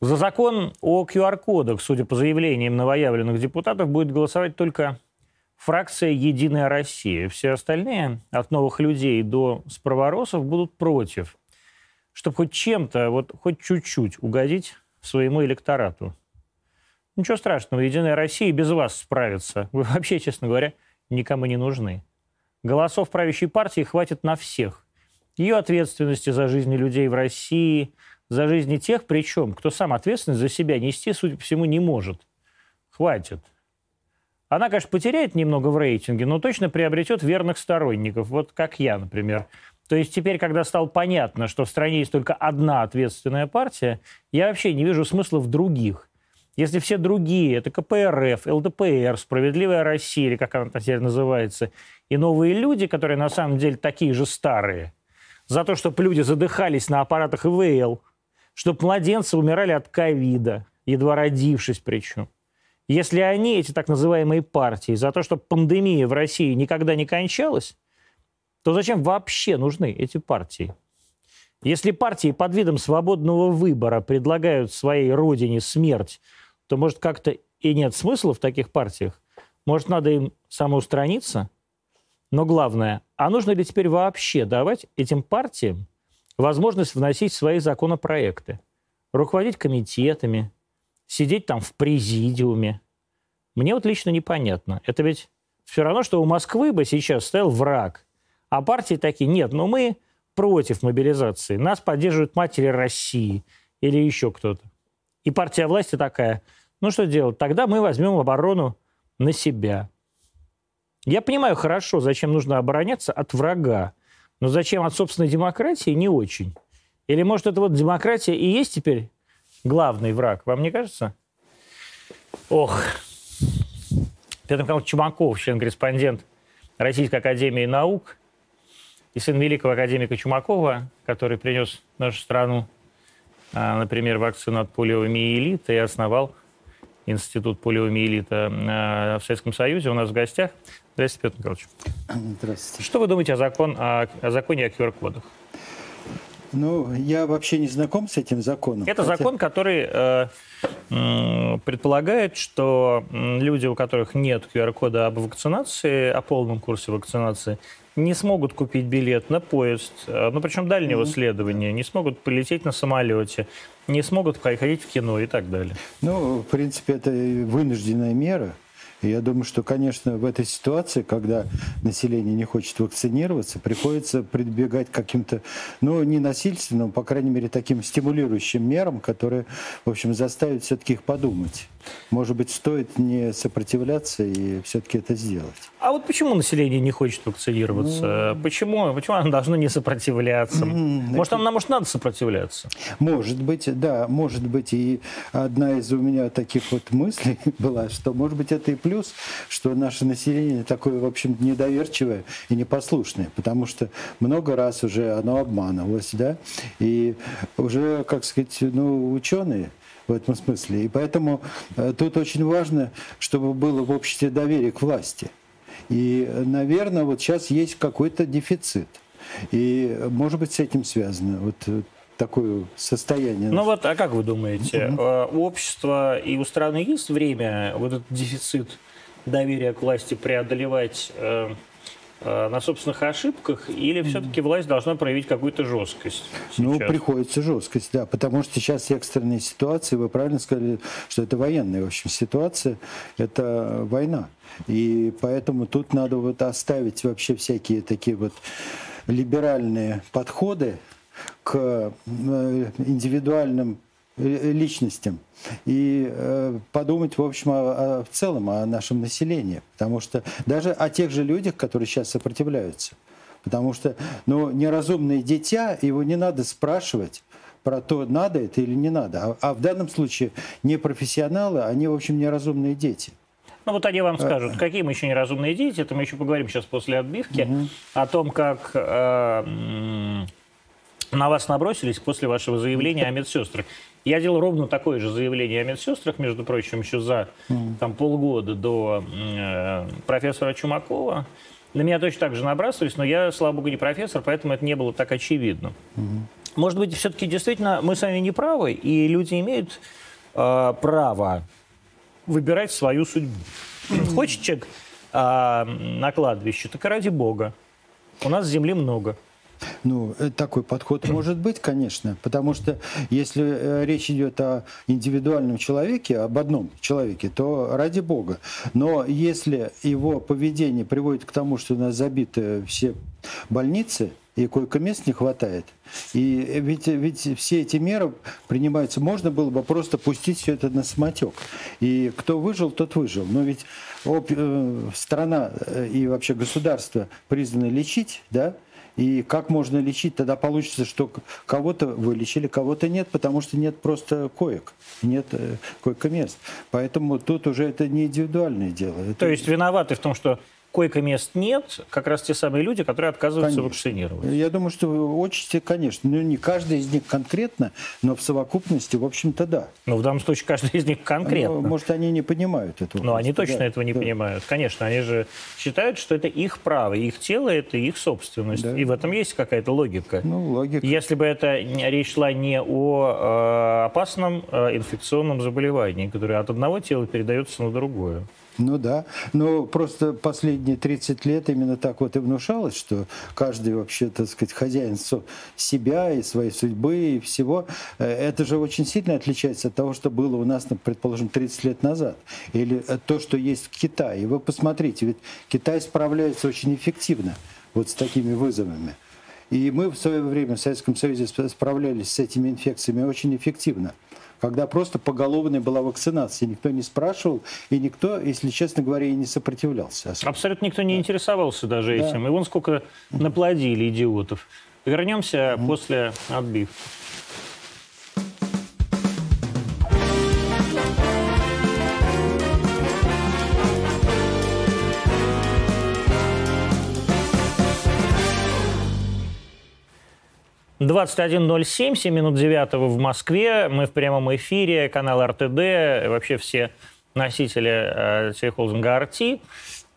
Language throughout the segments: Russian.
За закон о QR-кодах, судя по заявлениям новоявленных депутатов, будет голосовать только фракция «Единая Россия». Все остальные, от новых людей до справоросов, будут против, чтобы хоть чем-то, вот хоть чуть-чуть угодить своему электорату. Ничего страшного, «Единая Россия» без вас справится. Вы вообще, честно говоря, никому не нужны. Голосов правящей партии хватит на всех. Ее ответственности за жизни людей в России, за жизни тех, причем, кто сам ответственность за себя нести, судя по всему, не может. Хватит. Она, конечно, потеряет немного в рейтинге, но точно приобретет верных сторонников, вот как я, например. То есть теперь, когда стало понятно, что в стране есть только одна ответственная партия, я вообще не вижу смысла в других. Если все другие, это КПРФ, ЛДПР, Справедливая Россия, или как она теперь называется, и новые люди, которые на самом деле такие же старые, за то, чтобы люди задыхались на аппаратах ИВЛ, чтобы младенцы умирали от ковида, едва родившись причем. Если они, эти так называемые партии, за то, чтобы пандемия в России никогда не кончалась, то зачем вообще нужны эти партии? Если партии под видом свободного выбора предлагают своей родине смерть, то, может, как-то и нет смысла в таких партиях? Может, надо им самоустраниться? Но главное, а нужно ли теперь вообще давать этим партиям возможность вносить свои законопроекты, руководить комитетами, сидеть там в президиуме? Мне вот лично непонятно. Это ведь все равно, что у Москвы бы сейчас стоял враг, а партии такие, нет, но ну мы против мобилизации, нас поддерживают матери России или еще кто-то. И партия власти такая, ну что делать, тогда мы возьмем оборону на себя. Я понимаю хорошо, зачем нужно обороняться от врага, но зачем от собственной демократии не очень. Или, может, это вот демократия и есть теперь главный враг, вам не кажется? Ох, Петр Михайлович Чумаков, член-корреспондент Российской Академии Наук и сын великого академика Чумакова, который принес нашу страну а, например, вакцину от полиомиелита и основал Институт полиомиелита а, в Советском Союзе. У нас в гостях. Здравствуйте, Петр Николаевич. Здравствуйте. Что вы думаете о, закон, о, о законе о QR-кодах? Ну, я вообще не знаком с этим законом. Это хотя... закон, который э, э, предполагает, что люди, у которых нет QR-кода об вакцинации, о полном курсе вакцинации, не смогут купить билет на поезд, э, ну причем дальнего mm-hmm. следования, не смогут полететь на самолете, не смогут ходить в кино и так далее. Ну, в принципе, это вынужденная мера. И я думаю, что, конечно, в этой ситуации, когда население не хочет вакцинироваться, приходится прибегать к каким-то, ну, не насильственным, по крайней мере, таким стимулирующим мерам, которые, в общем, заставят все-таки их подумать. Может быть, стоит не сопротивляться и все-таки это сделать. А вот почему население не хочет вакцинироваться? Ну... Почему? Почему оно должно не сопротивляться? Может, оно, может, надо сопротивляться? Может быть, да, может быть. И одна из у меня таких вот мыслей была, что, может быть, это и плюс, что наше население такое, в общем, недоверчивое и непослушное, потому что много раз уже оно обманывалось, да, и уже, как сказать, ну, ученые, в этом смысле. И поэтому э, тут очень важно, чтобы было в обществе доверие к власти. И, наверное, вот сейчас есть какой-то дефицит. И, может быть, с этим связано вот э, такое состояние. Ну вот, а как вы думаете, mm-hmm. у общества и у страны есть время вот этот дефицит доверия к власти преодолевать Э, на собственных ошибках, или все-таки власть должна проявить какую-то жесткость? Сейчас? Ну, приходится жесткость, да, потому что сейчас экстренные ситуации, вы правильно сказали, что это военная, в общем, ситуация, это война. И поэтому тут надо вот оставить вообще всякие такие вот либеральные подходы к э, индивидуальным Э, личностям и э, подумать, в общем, о, о, в целом о нашем населении. Потому что даже о тех же людях, которые сейчас сопротивляются. Потому что ну, неразумное дитя, его не надо спрашивать, про то, надо это или не надо. А, а в данном случае не профессионалы, они, в общем, неразумные дети. Ну вот они вам скажут, какие мы еще неразумные дети, это мы еще поговорим сейчас после отбивки, угу. о том, как э, на вас набросились после вашего заявления о медсестрах. Я делал ровно такое же заявление о медсестрах, между прочим, еще за там, полгода до э, профессора Чумакова. На меня точно так же набрасывались, но я, слава богу, не профессор, поэтому это не было так очевидно. Может быть, все-таки действительно мы с вами не правы, и люди имеют э, право выбирать свою судьбу. Хочет человек э, на кладбище, так и ради бога. У нас земли много. Ну, э, такой подход может быть, конечно, потому что если э, речь идет о индивидуальном человеке, об одном человеке, то ради бога. Но если его поведение приводит к тому, что у нас забиты все больницы, и койко-мест не хватает. И ведь, ведь все эти меры принимаются, можно было бы просто пустить все это на самотек. И кто выжил, тот выжил. Но ведь об, э, страна и вообще государство признаны лечить, да, и как можно лечить? Тогда получится, что кого-то вылечили, кого-то нет, потому что нет просто коек, нет э, койко-мест. Поэтому тут уже это не индивидуальное дело. Это... То есть виноваты в том, что койко-мест нет, как раз те самые люди, которые отказываются конечно. вакцинировать. Я думаю, что отчасти, конечно. Ну, не каждый из них конкретно, но в совокупности, в общем-то, да. Ну, в данном случае каждый из них конкретно. Ну, может, они не понимают этого. Ну, они точно да, этого не да. понимают. Конечно, они же считают, что это их право, их тело – это их собственность. Да. И в этом есть какая-то логика. Ну, логика. Если бы это речь шла не о э, опасном э, инфекционном заболевании, которое от одного тела передается на другое. Ну да, но просто последние 30 лет именно так вот и внушалось, что каждый вообще, так сказать, хозяин себя и своей судьбы и всего. Э, это же очень сильно отличается от того, что было у нас, ну, предположим, 30 лет назад. Или э, то, что есть в Китае. Вы посмотрите, ведь Китай справляется очень эффективно вот с такими вызовами. И мы в свое время в Советском Союзе справлялись с этими инфекциями очень эффективно когда просто поголовная была вакцинация. Никто не спрашивал, и никто, если честно говоря, и не сопротивлялся. Особенно. Абсолютно никто не да. интересовался даже да. этим. И вон сколько наплодили идиотов. Вернемся mm. после отбивки. 21.07, 7 минут 9 в Москве. Мы в прямом эфире, канал РТД, вообще все носители э, телехолдинга «Арти».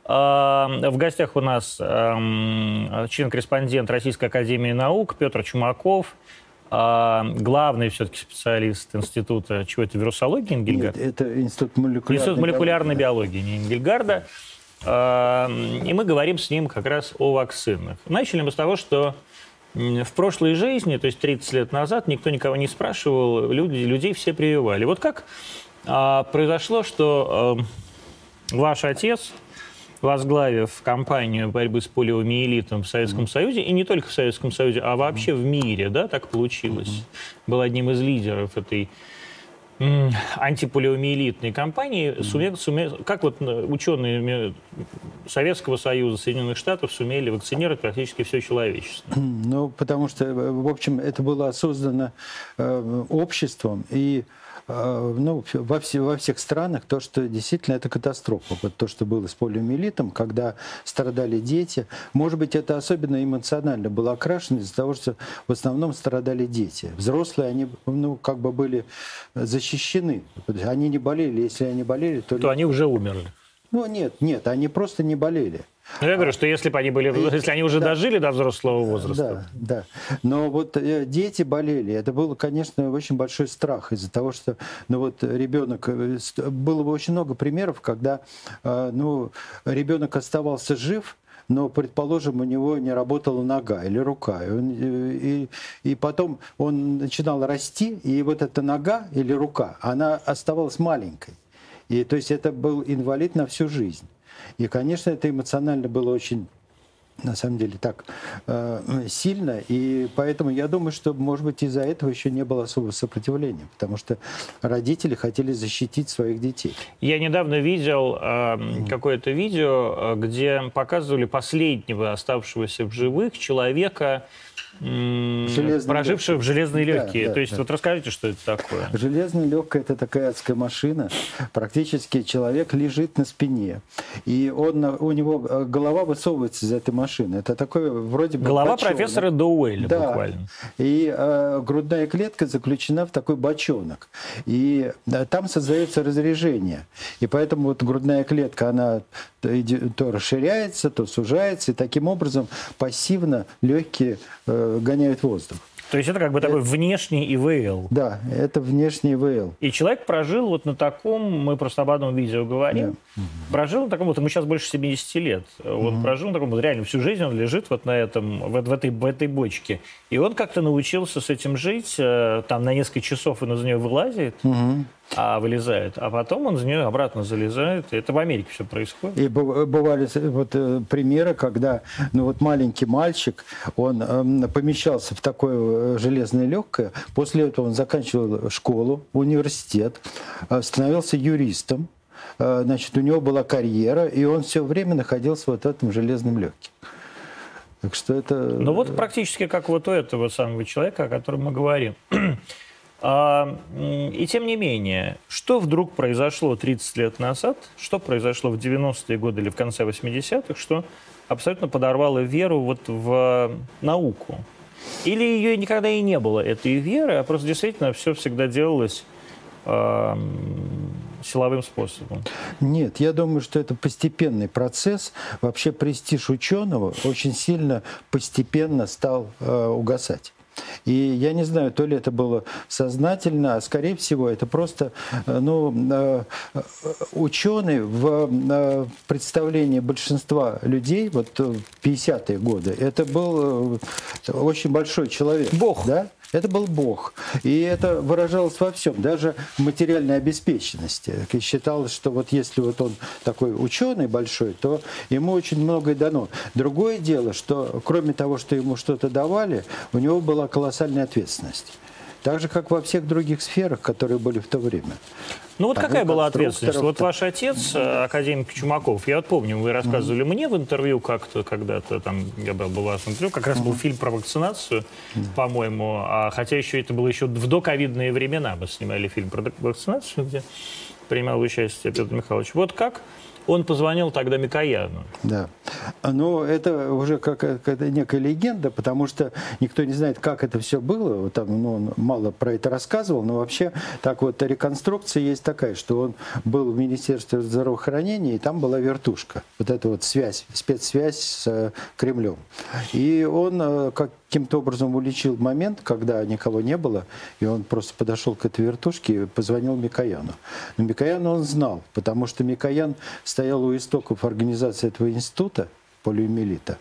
Э, в гостях у нас э, член-корреспондент Российской Академии Наук Петр Чумаков, э, главный все-таки специалист Института, чего это, вирусологии Ингельгарда? Нет, это Институт молекулярной, Институт молекулярной биологии, не Ингельгарда. Э, и мы говорим с ним как раз о вакцинах. Начали мы с того, что в прошлой жизни, то есть 30 лет назад, никто никого не спрашивал, люди, людей все прививали. Вот как а, произошло, что а, ваш отец, возглавив кампанию борьбы с полиомиелитом в Советском mm-hmm. Союзе, и не только в Советском Союзе, а вообще mm-hmm. в мире, да, так получилось, mm-hmm. был одним из лидеров этой антиполиомиелитной кампании, сумел, сумел, как вот э, ученые Советского Союза, Соединенных Штатов сумели вакцинировать практически все человечество? Ну, потому что, э, в общем, это было создано э, обществом, и а, ну, во, все, во всех странах то, что действительно это катастрофа. Вот то, что было с полиомиелитом, когда страдали дети. Может быть, это особенно эмоционально было окрашено из-за того, что в основном страдали дети. Взрослые, они ну, как бы были защищены. Они не болели. Если они болели, то... То они уже умерли. Ну, нет, нет, они просто не болели. Ну, я говорю, что если бы они были, если они уже да, дожили до взрослого возраста. Да, да. Но вот э, дети болели. Это было, конечно, очень большой страх из-за того, что, ну вот ребенок, э, было бы очень много примеров, когда, э, ну, ребенок оставался жив, но, предположим, у него не работала нога или рука. И, он, и, и потом он начинал расти, и вот эта нога или рука, она оставалась маленькой. И то есть это был инвалид на всю жизнь. И, конечно, это эмоционально было очень на самом деле так э, сильно, и поэтому я думаю, что, может быть, из-за этого еще не было особого сопротивления, потому что родители хотели защитить своих детей. Я недавно видел э, какое-то видео, э, где показывали последнего оставшегося в живых человека, Железные проживших в железные легкие. Да, да, То есть да. вот расскажите, что это такое. Железная легкая – это такая адская машина. Практически человек лежит на спине. И он, у него э, голова высовывается из этой машины. Это такой вроде бы Голова бочонок. профессора Доуэля да. буквально. И э, грудная клетка заключена в такой бочонок. И э, там создается разрежение. И поэтому вот грудная клетка, она то расширяется, то сужается. И таким образом пассивно легкие э, гоняют воздух. То есть это как бы такой внешний ИВЛ. Да, это внешний ИВЛ. И человек прожил вот на таком, мы просто об одном видео говорим, да. прожил на таком, вот ему сейчас больше 70 лет, вот угу. прожил на таком, вот реально всю жизнь он лежит вот на этом, вот в этой, в этой бочке. И он как-то научился с этим жить, э, там на несколько часов он из нее вылазит, угу а вылезает, а потом он из нее обратно залезает. И это в Америке все происходит. И бывали вот э, примеры, когда ну вот маленький мальчик, он э, помещался в такое э, железное легкое, после этого он заканчивал школу, университет, э, становился юристом, э, значит, у него была карьера, и он все время находился вот в этом железном легким. Так что это... Ну вот практически как вот у этого самого человека, о котором мы говорим. А, и тем не менее, что вдруг произошло 30 лет назад, что произошло в 90-е годы или в конце 80-х, что абсолютно подорвало веру вот в науку? Или ее никогда и не было, этой веры, а просто действительно все всегда делалось э, силовым способом? Нет, я думаю, что это постепенный процесс. Вообще престиж ученого очень сильно постепенно стал э, угасать. И я не знаю, то ли это было сознательно, а скорее всего это просто э, ну, э, ученые в э, представлении большинства людей, вот 50-е годы, это был очень большой человек. Бог. Да? Это был Бог. И это выражалось во всем, даже в материальной обеспеченности. И считалось, что вот если вот он такой ученый большой, то ему очень многое дано. Другое дело, что кроме того, что ему что-то давали, у него была колоссальная ответственность. Так же, как во всех других сферах, которые были в то время. Ну вот а какая была ответственность? Вот ваш отец, э, академик Чумаков, я вот помню, вы рассказывали mm-hmm. мне в интервью как-то когда-то, там, я был, был вас интервью, как раз mm-hmm. был фильм про вакцинацию, mm-hmm. по-моему, а, хотя еще это было еще в доковидные времена, мы снимали фильм про вакцинацию, где принимал участие Петр Михайлович. Вот как он позвонил тогда Микояну. Да. Но это уже как, как некая легенда, потому что никто не знает, как это все было. Там, ну, он мало про это рассказывал, но вообще так вот реконструкция есть такая, что он был в Министерстве здравоохранения, и там была вертушка. Вот эта вот связь, спецсвязь с э, Кремлем. И он э, как каким-то образом уличил момент, когда никого не было, и он просто подошел к этой вертушке и позвонил Микояну. Но Микояна он знал, потому что Микоян стоял у истоков организации этого института полиомиелита.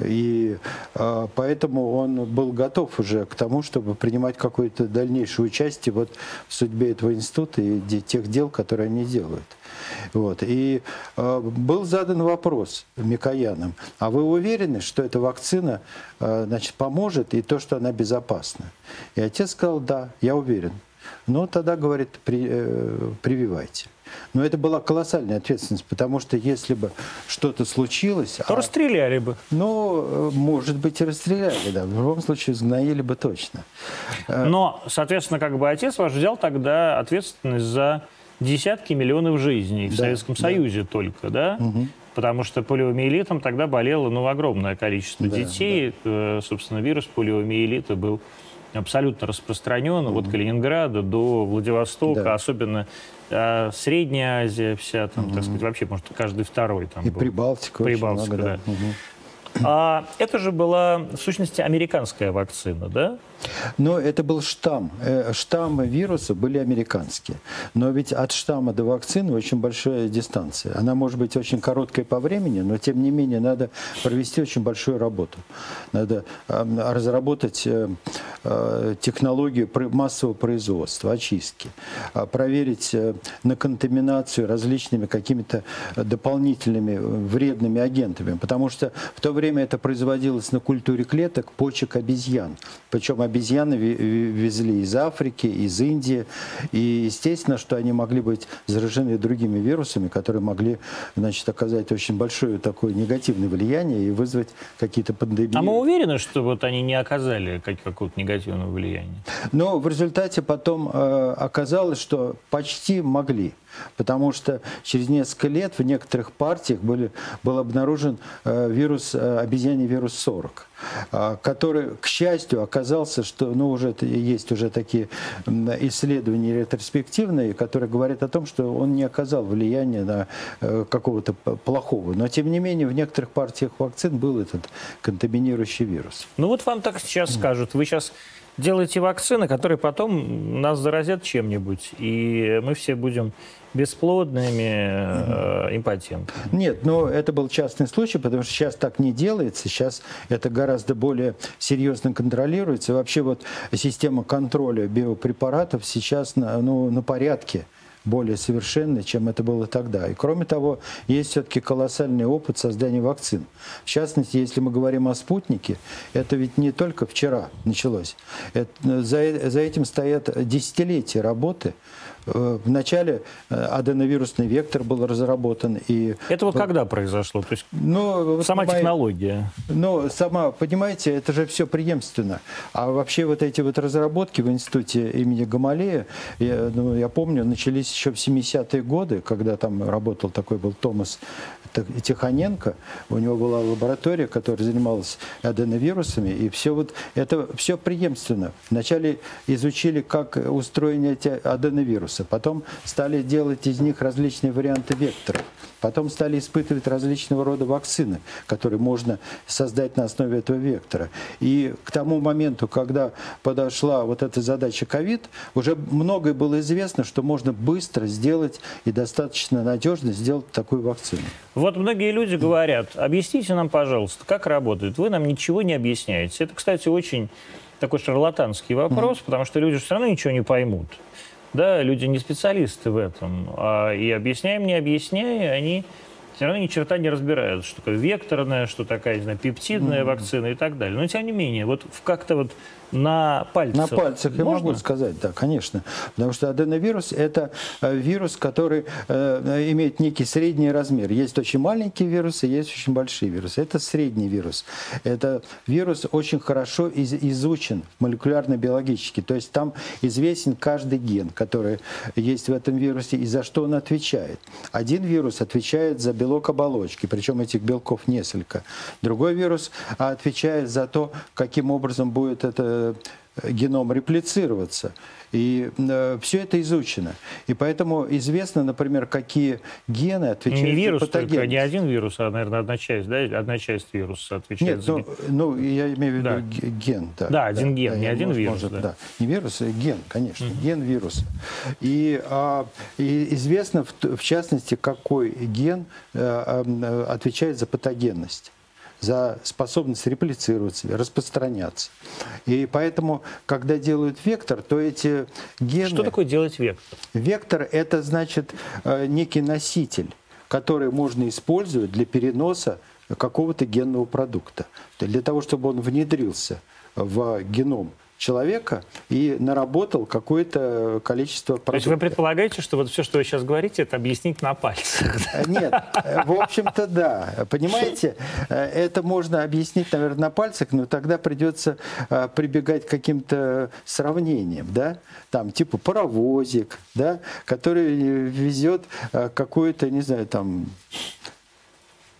И э, поэтому он был готов уже к тому, чтобы принимать какое-то дальнейшее участие вот в судьбе этого института и тех дел, которые они делают. Вот. И э, был задан вопрос Микоянам, а вы уверены, что эта вакцина э, значит, поможет и то, что она безопасна? И отец сказал, да, я уверен. Ну, тогда, говорит, при, э, прививайте. Но это была колоссальная ответственность, потому что если бы что-то случилось... То а, расстреляли бы. Ну, может быть, и расстреляли, да. В любом случае, сгноили бы точно. Э, Но, соответственно, как бы отец ваш взял тогда ответственность за десятки миллионов жизней в Советском да. Союзе только, да? Угу. Потому что полиомиелитом тогда болело ну, огромное количество да, детей. Да. Э, собственно, вирус полиомиелита был абсолютно распространен mm-hmm. от Калининграда до Владивостока, да. особенно а, Средняя Азия вся, там, mm-hmm. так сказать, вообще, может, каждый второй там И был. Прибалтика. Прибалтика, много, да. да. Угу. А это же была, в сущности, американская вакцина, да? Но это был штамм. Э, штаммы вируса были американские. Но ведь от штамма до вакцины очень большая дистанция. Она может быть очень короткой по времени, но тем не менее надо провести очень большую работу. Надо разработать э, э, технологию массового производства, очистки, проверить на контаминацию различными какими-то дополнительными вредными агентами. Потому что в то время это производилось на культуре клеток почек обезьян. Причем обезьяны везли из Африки, из Индии. И естественно, что они могли быть заражены другими вирусами, которые могли значит, оказать очень большое такое негативное влияние и вызвать какие-то пандемии. А мы уверены, что вот они не оказали какого-то негативного влияния? Но в результате потом э, оказалось, что почти могли потому что через несколько лет в некоторых партиях были, был обнаружен э, вирус э, обезьяний вирус 40, а, который, к счастью, оказался, что ну, уже есть уже такие исследования ретроспективные, которые говорят о том, что он не оказал влияния на э, какого-то плохого. Но, тем не менее, в некоторых партиях вакцин был этот контаминирующий вирус. Ну вот вам так сейчас скажут. Вы сейчас делаете вакцины, которые потом нас заразят чем-нибудь, и мы все будем бесплодными, э, импотентами. Нет, но это был частный случай, потому что сейчас так не делается, сейчас это гораздо более серьезно контролируется. вообще вот система контроля биопрепаратов сейчас на, ну, на порядке более совершенной, чем это было тогда. И кроме того, есть все-таки колоссальный опыт создания вакцин. В частности, если мы говорим о спутнике, это ведь не только вчера началось. Это, за, за этим стоят десятилетия работы Э, в начале э, аденовирусный вектор был разработан. И... Это вот когда произошло? То есть ну, сама понимаете, технология? Ну, сама, понимаете, это же все преемственно. А вообще вот эти вот разработки в институте имени Гамалея, я, ну, я помню, начались еще в 70-е годы, когда там работал такой был Томас Тихоненко, у него была лаборатория, которая занималась аденовирусами, и все вот это все преемственно. Вначале изучили, как устроены эти аденовирусы, потом стали делать из них различные варианты векторов. Потом стали испытывать различного рода вакцины, которые можно создать на основе этого вектора. И к тому моменту, когда подошла вот эта задача ковид, уже многое было известно, что можно быстро сделать и достаточно надежно сделать такую вакцину. Вот многие люди говорят, объясните нам, пожалуйста, как работает. Вы нам ничего не объясняете. Это, кстати, очень такой шарлатанский вопрос, mm-hmm. потому что люди все равно ничего не поймут. Да, люди не специалисты в этом. А, и объясняем, не объясняя, они все равно ни черта не разбирают, что такое векторная, что такая, не знаю, пептидная mm-hmm. вакцина и так далее. Но тем не менее, вот как-то вот на пальцах. На пальцах Можно? я могу сказать, да, конечно. Потому что аденовирус – это э, вирус, который э, имеет некий средний размер. Есть очень маленькие вирусы, есть очень большие вирусы. Это средний вирус. Это вирус очень хорошо из, изучен молекулярно-биологически. То есть там известен каждый ген, который есть в этом вирусе и за что он отвечает. Один вирус отвечает за белок оболочки, причем этих белков несколько. Другой вирус отвечает за то, каким образом будет это геном реплицироваться. И э, все это изучено. И поэтому известно, например, какие гены отвечают не вирус, за патогенность. Только, не один вирус, а, наверное, одна часть, да? Одна часть вируса отвечает Нет, за... ну, ну, я имею в виду да. ген. Да, да один да, ген, да, не один может, вирус. Может, да. да. Не вирус, а ген, конечно, угу. ген вируса. И, а, и известно, в, в частности, какой ген а, а, отвечает за патогенность за способность реплицироваться, распространяться. И поэтому, когда делают вектор, то эти гены... Что такое делать вектор? Вектор – это, значит, э, некий носитель, который можно использовать для переноса какого-то генного продукта. Для того, чтобы он внедрился в геном человека и наработал какое-то количество продуктов. То есть вы предполагаете, что вот все, что вы сейчас говорите, это объяснить на пальцах? Нет, в общем-то, да. Понимаете, это можно объяснить, наверное, на пальцах, но тогда придется э, прибегать к каким-то сравнениям, да, там, типа паровозик, да, который везет э, какую-то, не знаю, там,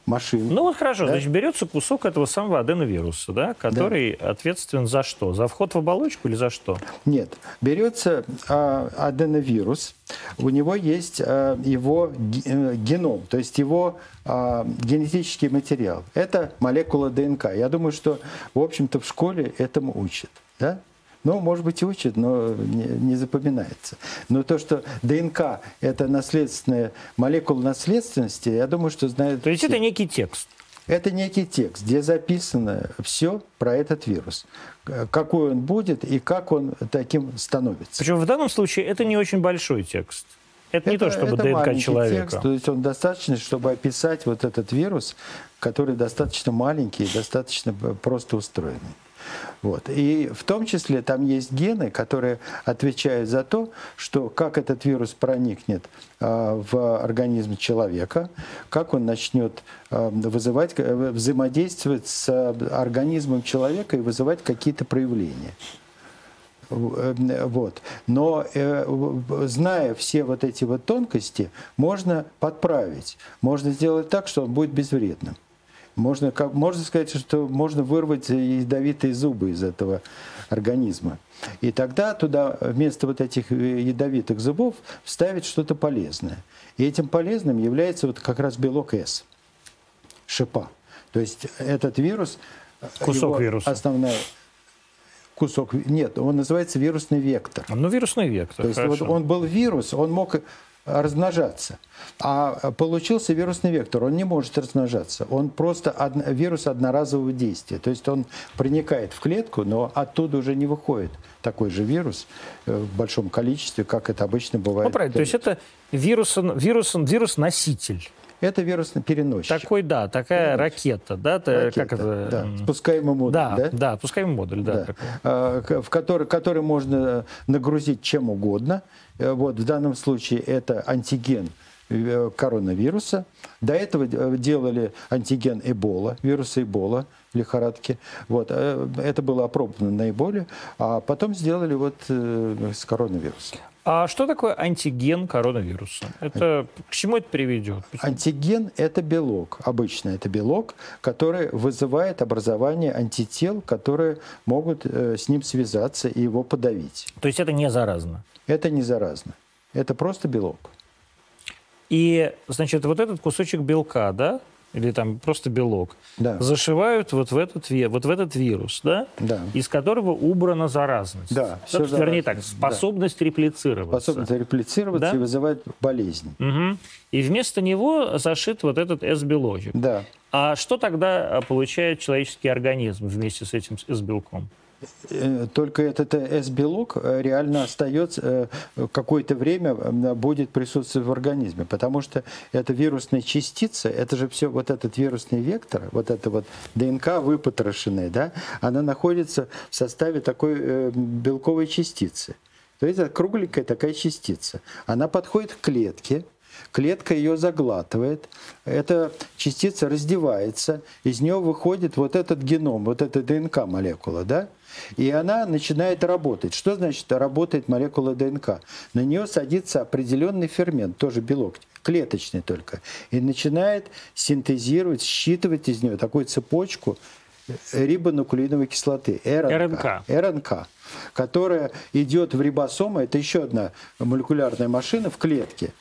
машин. Ну вот хорошо, да? значит, берется кусок этого самого аденовируса, да, который да. ответственен за что? За вход в оболочку или за что? Нет, берется а, аденовирус, у него есть а, его э, геном, то есть его а, генетический материал. Это молекула ДНК. Я думаю, что, в общем-то, в школе этому учат. Да? Ну, может быть, и учат, но не, не запоминается. Но то, что ДНК – это наследственная молекула наследственности, я думаю, что знают То есть все. это некий текст? Это некий текст, где записано все про этот вирус. Какой он будет и как он таким становится. Причем в данном случае это не очень большой текст. Это, это не то, чтобы это ДНК человека. Текст, то есть он достаточно, чтобы описать вот этот вирус, который достаточно маленький и достаточно просто устроенный. Вот. И в том числе там есть гены, которые отвечают за то, что как этот вирус проникнет а, в организм человека, как он начнет а, вызывать, э, взаимодействовать с организмом человека и вызывать какие-то проявления. Э, вот. Но э, зная все вот эти вот тонкости, можно подправить, можно сделать так, что он будет безвредным. Можно, как, можно сказать, что можно вырвать ядовитые зубы из этого организма. И тогда туда вместо вот этих ядовитых зубов вставить что-то полезное. И этим полезным является вот как раз белок С, шипа. То есть этот вирус... Кусок вируса. Основная кусок. Нет, он называется вирусный вектор. Ну, вирусный вектор. То есть вот он был вирус, он мог размножаться. А получился вирусный вектор, он не может размножаться. Он просто од... вирус одноразового действия. То есть он проникает в клетку, но оттуда уже не выходит такой же вирус э, в большом количестве, как это обычно бывает. Ну, правильно. То есть это вирус, вирус, вирус-носитель. Это вирусный переносчик. Такой, да, такая ракета, да, ракета, как это? Да, спускаемый модуль, да? Да, да спускаемый модуль, да. да. А, в который, который можно нагрузить чем угодно. Э, вот в данном случае это антиген э, коронавируса. До этого делали антиген Эбола, вируса Эбола, лихорадки. Вот. Э, это было опробовано на Эболе, а потом сделали вот с коронавирусом. А что такое антиген коронавируса? Это, к чему это приведет? Антиген – это белок. Обычно это белок, который вызывает образование антител, которые могут э, с ним связаться и его подавить. То есть это не заразно? Это не заразно. Это просто белок. И, значит, вот этот кусочек белка, да, или там просто белок, да. зашивают вот в этот, вот в этот вирус, да? Да. из которого убрана заразность. Да, все Собственно, вернее так, способность да. реплицироваться. Способность реплицироваться да? и вызывает болезнь. Угу. И вместо него зашит вот этот S-белочек. Да. А что тогда получает человеческий организм вместе с этим S-белком? Э, только этот S-белок э, реально остается э, какое-то время будет присутствовать в организме, потому что это вирусная частица, это же все вот этот вирусный вектор, вот эта вот ДНК выпотрошенная, да, она находится в составе такой белковой частицы. То есть это кругленькая такая частица. Она подходит к клетке, клетка ее заглатывает, эта частица раздевается, из нее выходит вот этот геном, вот эта ДНК молекула, да, и она начинает работать. Что значит работает молекула ДНК? На нее садится определенный фермент, тоже белок, клеточный только, и начинает синтезировать, считывать из нее такую цепочку рибонуклеиновой кислоты, РНК, РНК. РНК, которая идет в рибосомы, это еще одна молекулярная машина в клетке.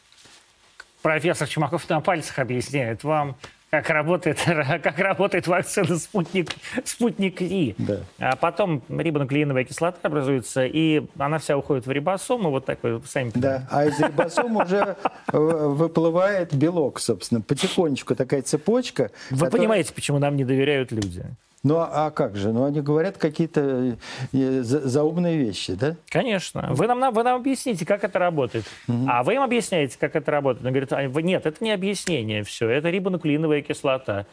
Профессор Чумаков на пальцах объясняет вам, как работает, как работает вакцина «Спутник», «Спутник Ви». Да. А потом рибонуклеиновая кислота образуется, и она вся уходит в рибосому, вот такой, сами Да, а из рибосома уже выплывает белок, собственно, потихонечку такая цепочка. Вы понимаете, почему нам не доверяют люди? Ну а как же? Ну они говорят какие-то э, заумные вещи, да? Конечно. Вы нам, вы нам объясните, как это работает. Угу. А вы им объясняете, как это работает. Он говорит, а, нет, это не объяснение все, это рибонуклеиновая кислота.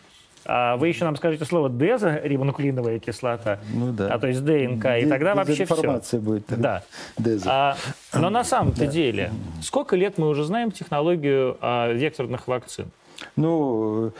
А вы еще нам скажете слово дезорибонуклеиновая кислота, ну, да. а то есть ДНК, и тогда вообще все. Будет. Да. Дезо. А, но на самом-то да. деле, сколько лет мы уже знаем технологию а, векторных вакцин? Ну,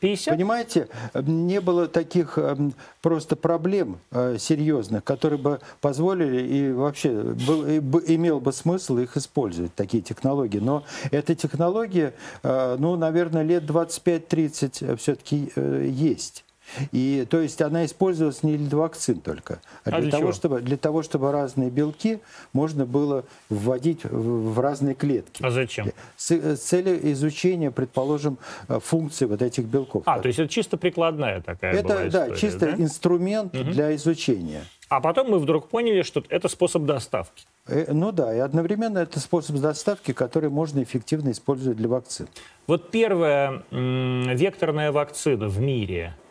50? понимаете, не было таких эм, просто проблем э, серьезных, которые бы позволили и вообще был, имел бы смысл их использовать, такие технологии. Но эта технология, э, ну, наверное, лет 25-30 все-таки э, есть. И, то есть она использовалась не для вакцин только, а, а для, для, того, чтобы, для того, чтобы разные белки можно было вводить в, в разные клетки. А зачем? С, с целью изучения, предположим, э, функций вот этих белков. А, то есть это чисто прикладная такая Это, была история, да, чисто да? инструмент угу. для изучения. А потом мы вдруг поняли, что это способ доставки. Э, ну да, и одновременно это способ доставки, который можно эффективно использовать для вакцин. Вот первая векторная вакцина в мире –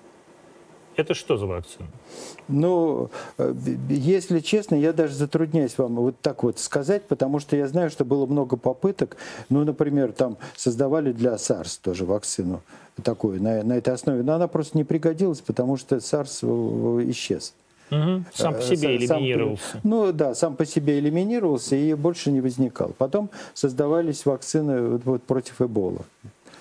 это что за вакцина? Ну, э, если честно, я даже затрудняюсь вам вот так вот сказать, потому что я знаю, что было много попыток. Ну, например, там создавали для SARS тоже вакцину такую на, на этой основе, но она просто не пригодилась, потому что SARS э, исчез. Угу. Сам по э, себе элиминировался. Сам, ну да, сам по себе элиминировался и больше не возникал. Потом создавались вакцины вот, вот против Эбола.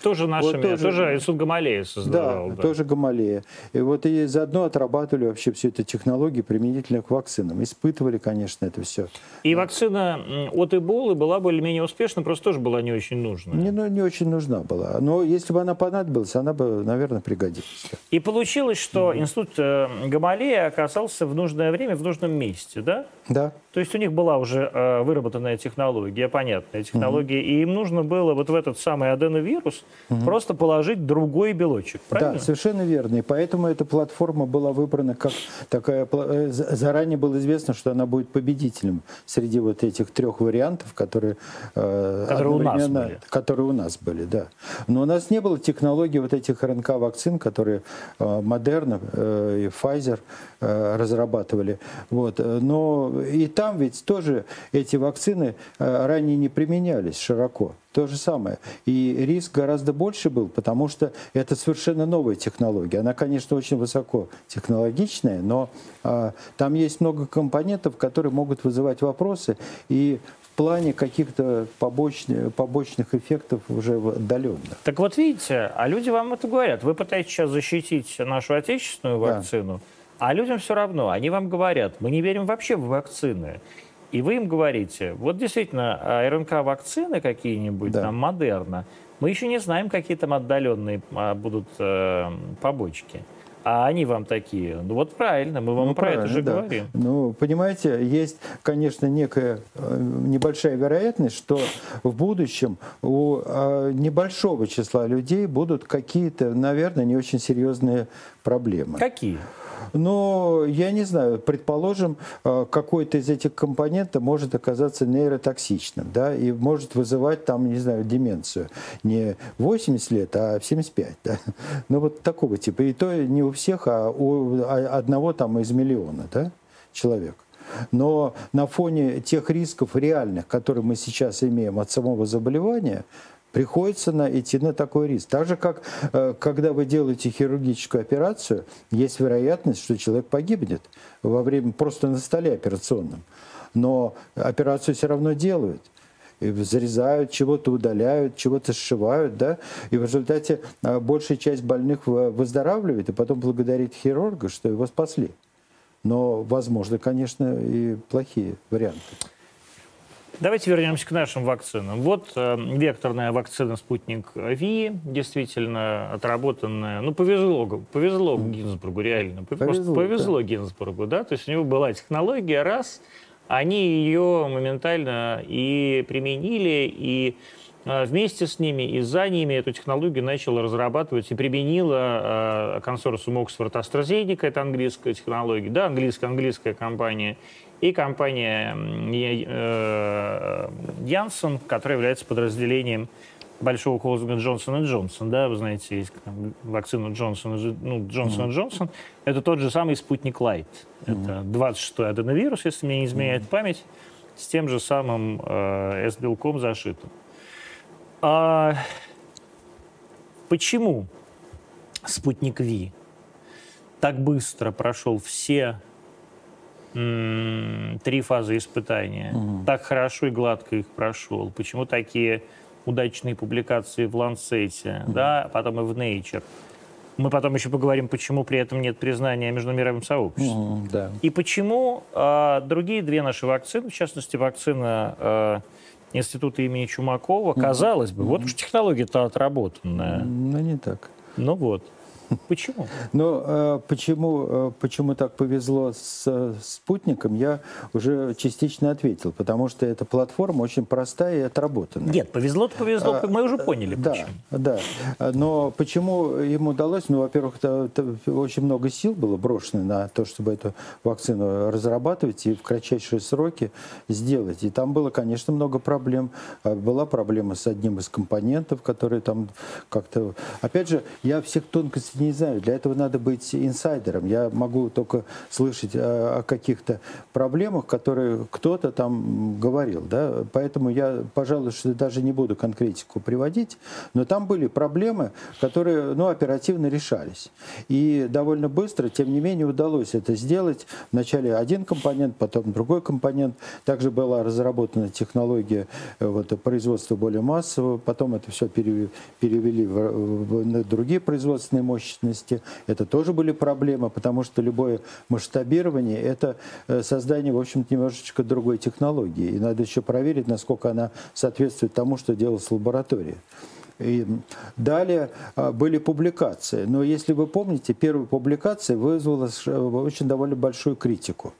Тоже нашими, вот тоже, тоже Институт Гамалея создавал. Да, да, тоже Гамалея. И вот и заодно отрабатывали вообще всю эту технологию применительно к вакцинам. Испытывали, конечно, это все. И вакцина от Эболы была более-менее успешна, просто тоже была не очень нужна. Не, ну, не очень нужна была. Но если бы она понадобилась, она бы, наверное, пригодилась. И получилось, что mm-hmm. Институт э, Гамалея оказался в нужное время в нужном месте, да? Да. То есть у них была уже э, выработанная технология, понятная технология, mm-hmm. и им нужно было вот в этот самый аденовирус mm-hmm. просто положить другой белочек, правильно? Да, совершенно верно. И поэтому эта платформа была выбрана как такая... Э, заранее было известно, что она будет победителем среди вот этих трех вариантов, которые... Э, которые у нас были. Которые у нас были, да. Но у нас не было технологии вот этих РНК-вакцин, которые э, э, и Pfizer разрабатывали. Вот. Но и там ведь тоже эти вакцины ранее не применялись широко. То же самое. И риск гораздо больше был, потому что это совершенно новая технология. Она, конечно, очень высоко технологичная, но а, там есть много компонентов, которые могут вызывать вопросы. И в плане каких-то побочных, побочных эффектов уже отдаленных. Так вот видите, а люди вам это говорят. Вы пытаетесь сейчас защитить нашу отечественную вакцину, да. а людям все равно. Они вам говорят, мы не верим вообще в вакцины. И вы им говорите, вот действительно, а РНК-вакцины какие-нибудь, да. там, Модерна, мы еще не знаем, какие там отдаленные а, будут э, побочки. А они вам такие, ну вот правильно, мы вам ну, про это же да. говорим. Ну, понимаете, есть, конечно, некая э, небольшая вероятность, что в будущем у э, небольшого числа людей будут какие-то, наверное, не очень серьезные проблемы. Какие? Но я не знаю, предположим, э, какой-то из этих компонентов может оказаться нейротоксичным, да, и может вызывать там, не знаю, деменцию. Не 80 лет, а 75, да. Ну вот такого типа. И то не у всех, а у одного там из миллиона, да, человек. Но на фоне тех рисков реальных, которые мы сейчас имеем от самого заболевания, приходится на, идти на такой риск. Так же, как э, когда вы делаете хирургическую операцию, есть вероятность, что человек погибнет во время просто на столе операционном. Но операцию все равно делают зарезают, чего-то удаляют, чего-то сшивают, да, и в результате э, большая часть больных выздоравливает, и потом благодарит хирурга, что его спасли. Но, возможно, конечно, и плохие варианты. Давайте вернемся к нашим вакцинам. Вот э, векторная вакцина «Спутник Ви», действительно отработанная. Ну, повезло, повезло Гинзбургу, реально. Повезло, повезло да. Гинзбургу, да. То есть у него была технология, раз, они ее моментально и применили, и э, вместе с ними и за ними эту технологию начала разрабатывать и применила э, консорциум Оксфорд AstraZeneca, это английская технология, да, английская, английская компания, и компания Janssen, которая является подразделением большого холдинга Джонсон и Джонсон, да, вы знаете, есть там, вакцину Джонсон, ну, Джонсон и Джонсон, это тот же самый спутник Лайт. Это 26-й аденовирус, если мне не изменяет память, с тем же самым э, S-белком зашитым. А почему спутник Ви так быстро прошел все три фазы испытания. Угу. Так хорошо и гладко их прошел. Почему такие удачные публикации в Lancet, угу. да, а потом и в Nature. Мы потом еще поговорим, почему при этом нет признания между мировым сообществом. Угу, да. И почему э, другие две наши вакцины, в частности, вакцина э, Института имени Чумакова, казалось бы, вот уж технология-то отработанная. Ну, не так. Ну вот. Почему? Ну, э, почему, э, почему так повезло с спутником, я уже частично ответил, потому что эта платформа очень простая и отработанная. Нет, повезло-то повезло, а, мы уже поняли, да, почему. Да, но почему ему удалось? Ну, во-первых, очень много сил было брошено на то, чтобы эту вакцину разрабатывать и в кратчайшие сроки сделать. И там было, конечно, много проблем. А, была проблема с одним из компонентов, который там как-то... Опять же, я всех тонкостей не знаю, для этого надо быть инсайдером. Я могу только слышать о, о каких-то проблемах, которые кто-то там говорил. Да? Поэтому я, пожалуй, что даже не буду конкретику приводить, но там были проблемы, которые ну, оперативно решались. И довольно быстро, тем не менее, удалось это сделать. Вначале один компонент, потом другой компонент. Также была разработана технология э, вот, производства более массового, потом это все перевели, перевели в, в, на другие производственные мощности. Это тоже были проблемы, потому что любое масштабирование – это э, создание, в общем-то, немножечко другой технологии. И надо еще проверить, насколько она соответствует тому, что делалось в лаборатории. И далее а, были публикации. Но если вы помните, первая публикация вызвала очень довольно большую критику.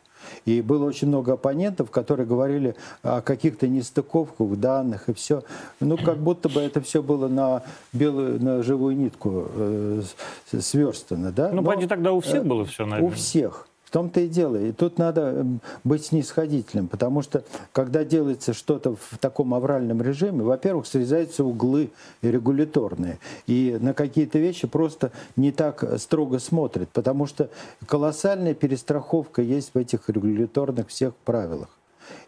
И было очень много оппонентов, которые говорили о каких-то нестыковках данных и все. Ну, как будто бы это все было на белую, на живую нитку э, сверстано, да? Ну, Но, тогда у всех э, было все, наверное. У всех том-то и дело. И тут надо эм, быть снисходительным, потому что когда делается что-то в таком авральном режиме, во-первых, срезаются углы регуляторные, и на какие-то вещи просто не так строго смотрят, потому что колоссальная перестраховка есть в этих регуляторных всех правилах.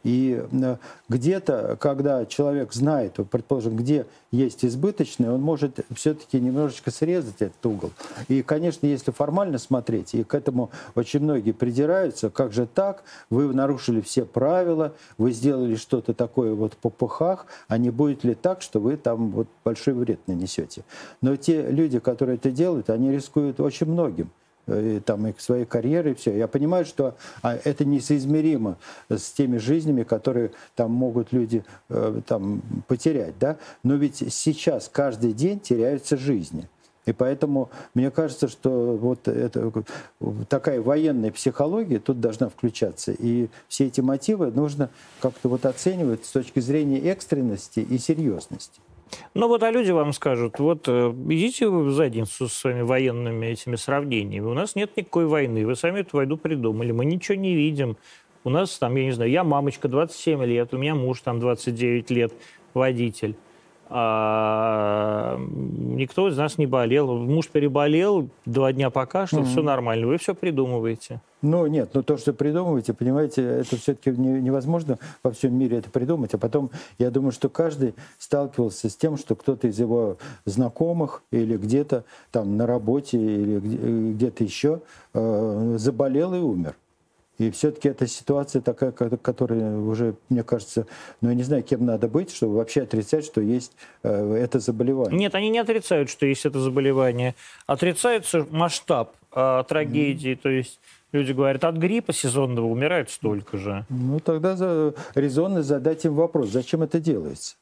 И э, где-то, когда человек знает, предположим, где есть избыточный, он может все-таки немножечко срезать этот угол. И, конечно, если формально смотреть, и к этому очень многие придираются, как же так, вы нарушили все правила, вы сделали что-то такое вот по пухах, а не будет ли так, что вы там вот большой вред нанесете. Но те люди, которые это делают, они рискуют очень многим. Э, там, и к своей карьере, и все. Я понимаю, что а, это несоизмеримо с теми жизнями, которые там могут люди э, там, потерять. Да? Но ведь сейчас каждый день теряются жизни. И поэтому мне кажется, что вот это, такая военная психология тут должна включаться. И все эти мотивы нужно как-то вот оценивать с точки зрения экстренности и серьезности. Ну вот, а люди вам скажут, вот э, идите вы в задницу со своими военными этими сравнениями. У нас нет никакой войны, вы сами эту войну придумали, мы ничего не видим. У нас там, я не знаю, я мамочка 27 лет, у меня муж там 29 лет, водитель. А, никто из нас не болел. Муж переболел, два дня покашлял, mm-hmm. все нормально. Вы все придумываете. Ну, нет, ну то, что придумываете, понимаете, это все-таки невозможно во всем мире это придумать. А потом, я думаю, что каждый сталкивался с тем, что кто-то из его знакомых или где-то там на работе или где-то еще э, заболел и умер. И все-таки эта ситуация такая, которая уже, мне кажется, ну я не знаю, кем надо быть, чтобы вообще отрицать, что есть э, это заболевание. Нет, они не отрицают, что есть это заболевание. Отрицается масштаб э, трагедии. Mm-hmm. То есть люди говорят, от гриппа сезонного умирает столько же. Ну тогда за, резонно задать им вопрос, зачем это делается?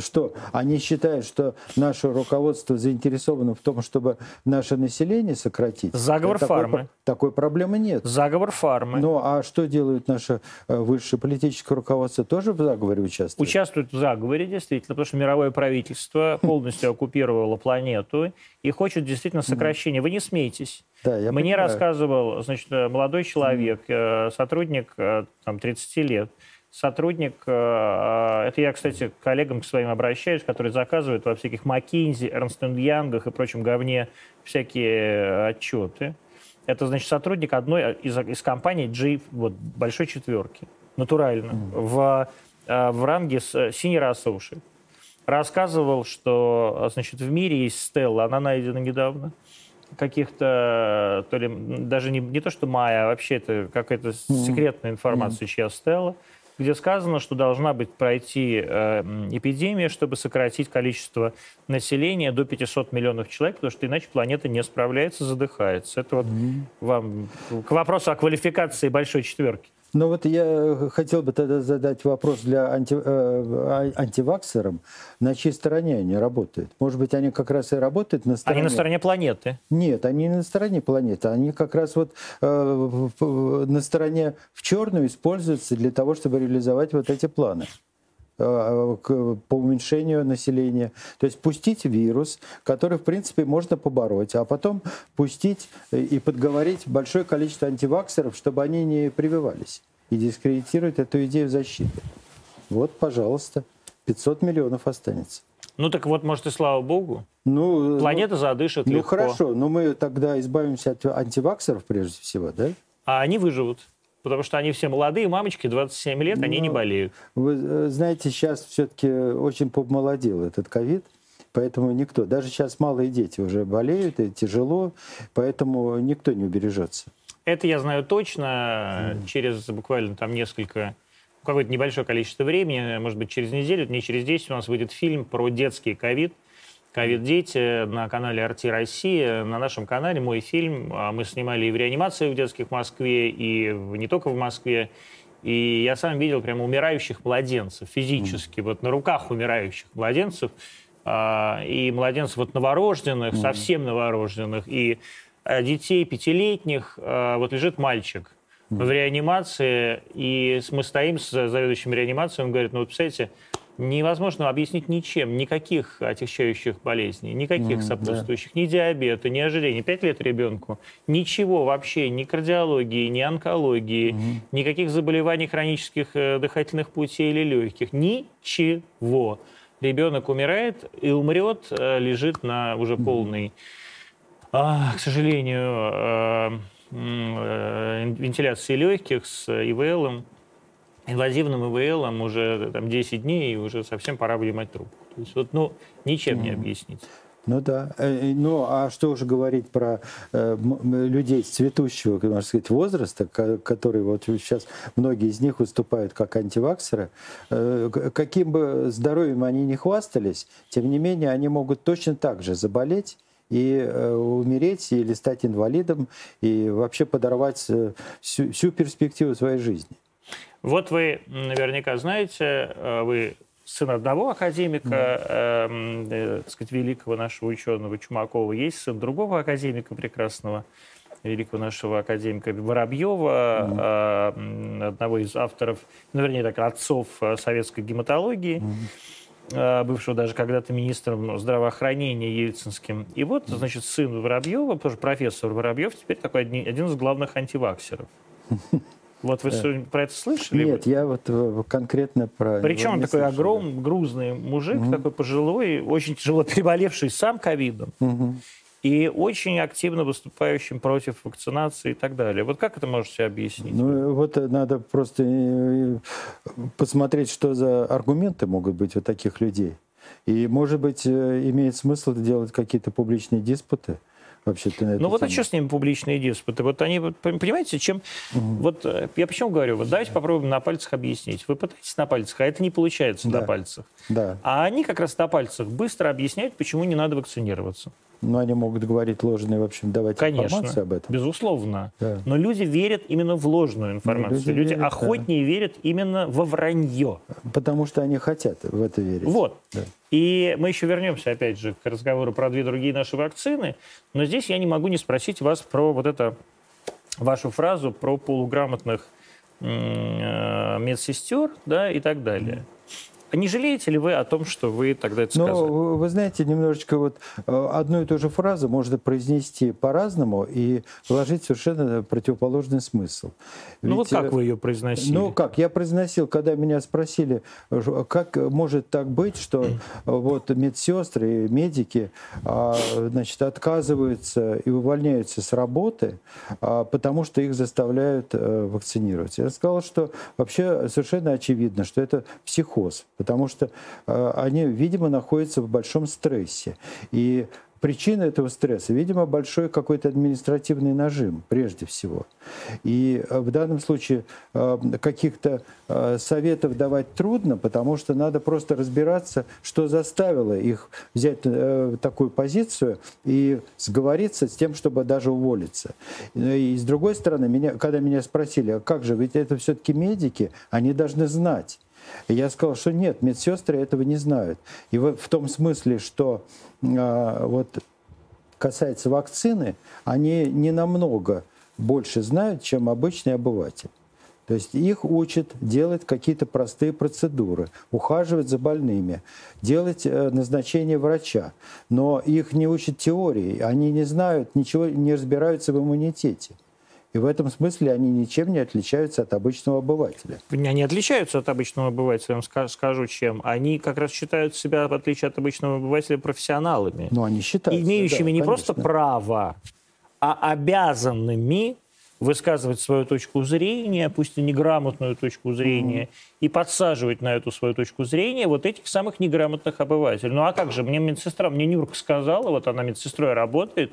Что? Они считают, что наше руководство заинтересовано в том, чтобы наше население сократить? Заговор такой, фармы. Такой проблемы нет. Заговор фармы. Ну, а что делают наше э, высшее политическое руководство? Тоже в заговоре участвует? Участвует в заговоре, действительно, потому что мировое правительство полностью оккупировало планету и хочет действительно сокращения. Вы не смейтесь. Да, я Мне понимаю. рассказывал, значит, молодой человек, э, сотрудник э, там, 30 лет, сотрудник, э, э, это я, кстати, к коллегам к своим обращаюсь, которые заказывают во всяких McKinsey, Ernst Young и прочем говне всякие отчеты. Это, значит, сотрудник одной из, из компаний G, вот, большой четверки, натурально, mm. в, э, в ранге с Senior Associate. Рассказывал, что, значит, в мире есть Стелла, она найдена недавно, каких-то, то ли, даже не, не то, что Майя, а вообще это какая-то секретная информация, mm. чья Стелла где сказано, что должна быть пройти э, эпидемия, чтобы сократить количество населения до 500 миллионов человек, потому что иначе планета не справляется, задыхается. Это вот mm-hmm. вам к вопросу о квалификации большой четверки. Ну вот я хотел бы тогда задать вопрос для анти, э, а, антиваксерам. На чьей стороне они работают? Может быть, они как раз и работают на стороне... Они на стороне планеты? Нет, они не на стороне планеты. Они как раз вот э, на стороне в черную используются для того, чтобы реализовать вот эти планы. Э, по уменьшению населения. То есть пустить вирус, который, в принципе, можно побороть, а потом пустить и подговорить большое количество антиваксеров, чтобы они не прививались и дискредитировать эту идею защиты. Вот, пожалуйста, 500 миллионов останется. Ну так вот, может, и слава богу. Ну, Планета задышит ну, легко. хорошо, но мы тогда избавимся от антиваксеров прежде всего, да? А они выживут. Потому что они все молодые, мамочки, 27 лет, они Ну, не болеют. Вы э, знаете, сейчас все-таки очень помолодел этот ковид, поэтому никто, даже сейчас малые дети уже болеют, и тяжело, поэтому никто не убережется. Это я знаю точно. Через буквально там несколько, какое-то небольшое количество времени, может быть, через неделю, не через 10 у нас выйдет фильм про детский ковид. Ковид-дети на канале «Арти Россия». На нашем канале мой фильм. А Мы снимали и в реанимации в детских в Москве, и не только в Москве. И я сам видел прямо умирающих младенцев физически, вот на руках умирающих младенцев. А, И младенцев вот новорожденных, совсем новорожденных, и а, детей пятилетних. Вот лежит мальчик в реанимации, и мы стоим с заведующим реанимацией, он говорит, ну вот, представляете, невозможно объяснить ничем, никаких отягчающих болезней, никаких сопутствующих, ни диабета, ни ожирения. Пять лет ребенку. Ничего вообще, ни кардиологии, ни онкологии, никаких заболеваний хронических э, дыхательных путей или легких. Ничего. Ребенок умирает и умрет, э, лежит на уже полной а, к сожалению, э, э, вентиляции легких с ИВЛом, инвазивным ИВЛом уже там, 10 дней, и уже совсем пора вынимать трубку. То есть вот, ну, ничем не объяснить. Ну да. Э, э, Ну а что уже говорить про э, людей цветущего, как можно сказать, возраста, ко- которые вот сейчас многие из них выступают как антиваксеры. Э, Каким бы здоровьем они ни хвастались, тем не менее они могут точно так же заболеть и э, умереть, или стать инвалидом, и вообще подорвать э, всю, всю перспективу своей жизни. Вот вы наверняка знаете, э, вы сын одного академика, э, м, э, так сказать, великого нашего ученого Чумакова, есть сын другого академика прекрасного, великого нашего академика Воробьева, э, м, одного из авторов, ну, вернее, так, отцов э, советской гематологии, э, бывшего даже когда-то министром здравоохранения Ельцинским. И вот, значит, сын Воробьева, тоже профессор Воробьев, теперь такой один, один из главных антиваксеров. Вот вы с- про это слышали? Нет, я вот э, конкретно про... Причем он такой слышал, да. огромный, грузный мужик, такой пожилой, очень тяжело переболевший сам ковидом и очень активно выступающим против вакцинации и так далее. Вот как это можете объяснить? Ну, вот э, надо просто э, посмотреть, что за аргументы могут быть у таких людей. И, может быть, э, имеет смысл делать какие-то публичные диспуты вообще-то на Ну вот а что с ними публичные диспуты? Вот они, понимаете, чем... Вот э, я почему говорю, вот давайте попробуем на пальцах объяснить. Вы пытаетесь на пальцах, а это не получается на Да. пальцах. Да, А они как раз на пальцах быстро объясняют, почему не надо вакцинироваться. Но они могут говорить ложные, в общем, давать Конечно, информацию об этом. безусловно. Да. Но люди верят именно в ложную информацию. люди люди верят, да. охотнее верят именно во вранье. Потому что они хотят в это верить. Вот. Да. И мы еще вернемся, опять же, к разговору про две другие наши вакцины. Но здесь я не могу не спросить вас про вот это, вашу фразу про полуграмотных э, медсестер да, и так далее. А не жалеете ли вы о том, что вы тогда это сказали? вы вы знаете, немножечко вот э, одну и ту же фразу можно произнести по-разному и вложить совершенно противоположный смысл. Ну вот Ведь, э, как вы ее произносили? Ну как, я произносил, когда меня спросили, как может так быть, что э, вот медсестры и медики а, значит, отказываются и увольняются с работы, а, потому что их заставляют вакцинироваться. Я сказал, что вообще совершенно очевидно, что это психоз, потому что э, они, видимо, находятся в большом стрессе. И Причина этого стресса, видимо, большой какой-то административный нажим, прежде всего. И э, в данном случае э, каких-то советов давать трудно, потому что надо просто разбираться, что заставило их взять такую позицию и сговориться с тем, чтобы даже уволиться. И с другой стороны, меня, когда меня спросили, а как же, ведь это все-таки медики, они должны знать. И я сказал, что нет, медсестры этого не знают. И вот в том смысле, что а, вот касается вакцины, они не намного больше знают, чем обычный обыватель. То есть их учат делать какие-то простые процедуры, ухаживать за больными, делать э, назначение врача. Но их не учат теории, они не знают, ничего не разбираются в иммунитете. И в этом смысле они ничем не отличаются от обычного обывателя. Они отличаются от обычного обывателя, я вам скажу, чем. Они как раз считают себя, в отличие от обычного обывателя, профессионалами. Ну, они считают. Имеющими да, не конечно. просто право, а обязанными высказывать свою точку зрения, пусть и неграмотную точку зрения, mm-hmm. и подсаживать на эту свою точку зрения вот этих самых неграмотных обывателей. Ну а как же, мне медсестра, мне Нюрка сказала, вот она медсестрой работает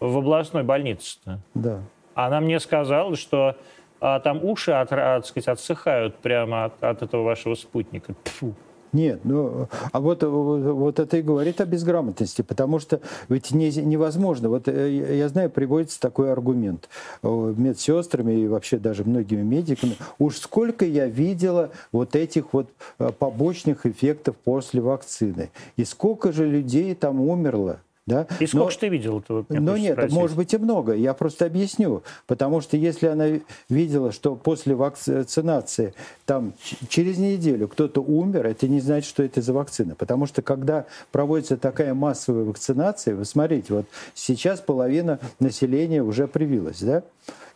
в областной больнице-то. Да. Она мне сказала, что а, там уши от, от, сказать, отсыхают прямо от, от этого вашего спутника. Тьфу. Нет, ну, а вот, вот это и говорит о безграмотности, потому что ведь не, невозможно. Вот э, я знаю, приводится такой аргумент медсестрами и вообще даже многими медиками. Уж сколько я видела вот этих вот э, побочных эффектов после вакцины. И сколько же людей там умерло. Да? И сколько но, ж ты видел этого? Ну нет, спросить. может быть и много. Я просто объясню. Потому что если она видела, что после вакцинации там через неделю кто-то умер, это не значит, что это из-за вакцины. Потому что когда проводится такая массовая вакцинация, вы смотрите, вот сейчас половина населения уже привилась, да?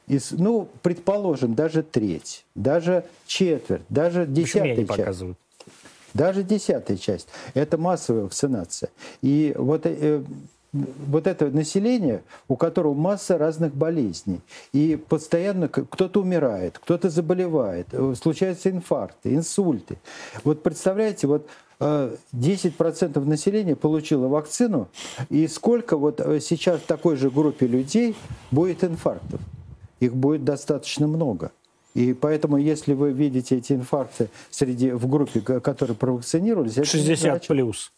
И, ну, предположим, даже треть, даже четверть, даже десятая часть. показывают? Даже десятая часть. Это массовая вакцинация. И вот, э, вот это население, у которого масса разных болезней. И постоянно кто-то умирает, кто-то заболевает, э, случаются инфаркты, инсульты. Вот представляете, вот 10% э, населения получило вакцину, и сколько вот сейчас в такой же группе людей будет инфарктов? Их будет достаточно много. И поэтому, если вы видите эти инфаркты среди, в группе, которые провакцинировались... 60 значит, плюс.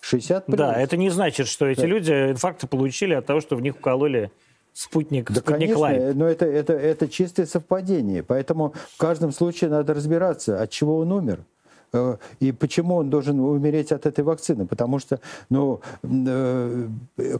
60 плюс? Да, это не значит, что эти да. люди инфаркты получили от того, что в них укололи спутник, да, спутник конечно, Лайт. но это, это, это чистое совпадение. Поэтому в каждом случае надо разбираться, от чего он умер. Э, и почему он должен умереть от этой вакцины? Потому что, ну, э,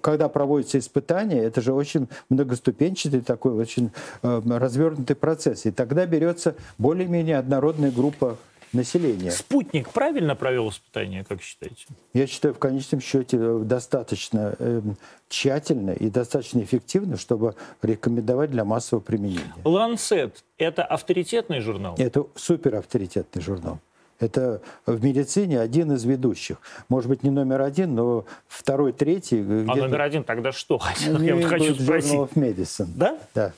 когда проводятся испытания, это же очень многоступенчатый такой, очень э, развернутый процесс. И тогда берется более-менее однородная группа населения. Спутник правильно провел испытание, как считаете? Я считаю, в конечном счете достаточно э, тщательно и достаточно эффективно, чтобы рекомендовать для массового применения. Ланцет – это авторитетный журнал? Это суперавторитетный журнал. Это в медицине один из ведущих. Может быть, не номер один, но второй, третий. А номер один тогда что? Я вот хочу спросить. Journal of Medicine. Да? Да.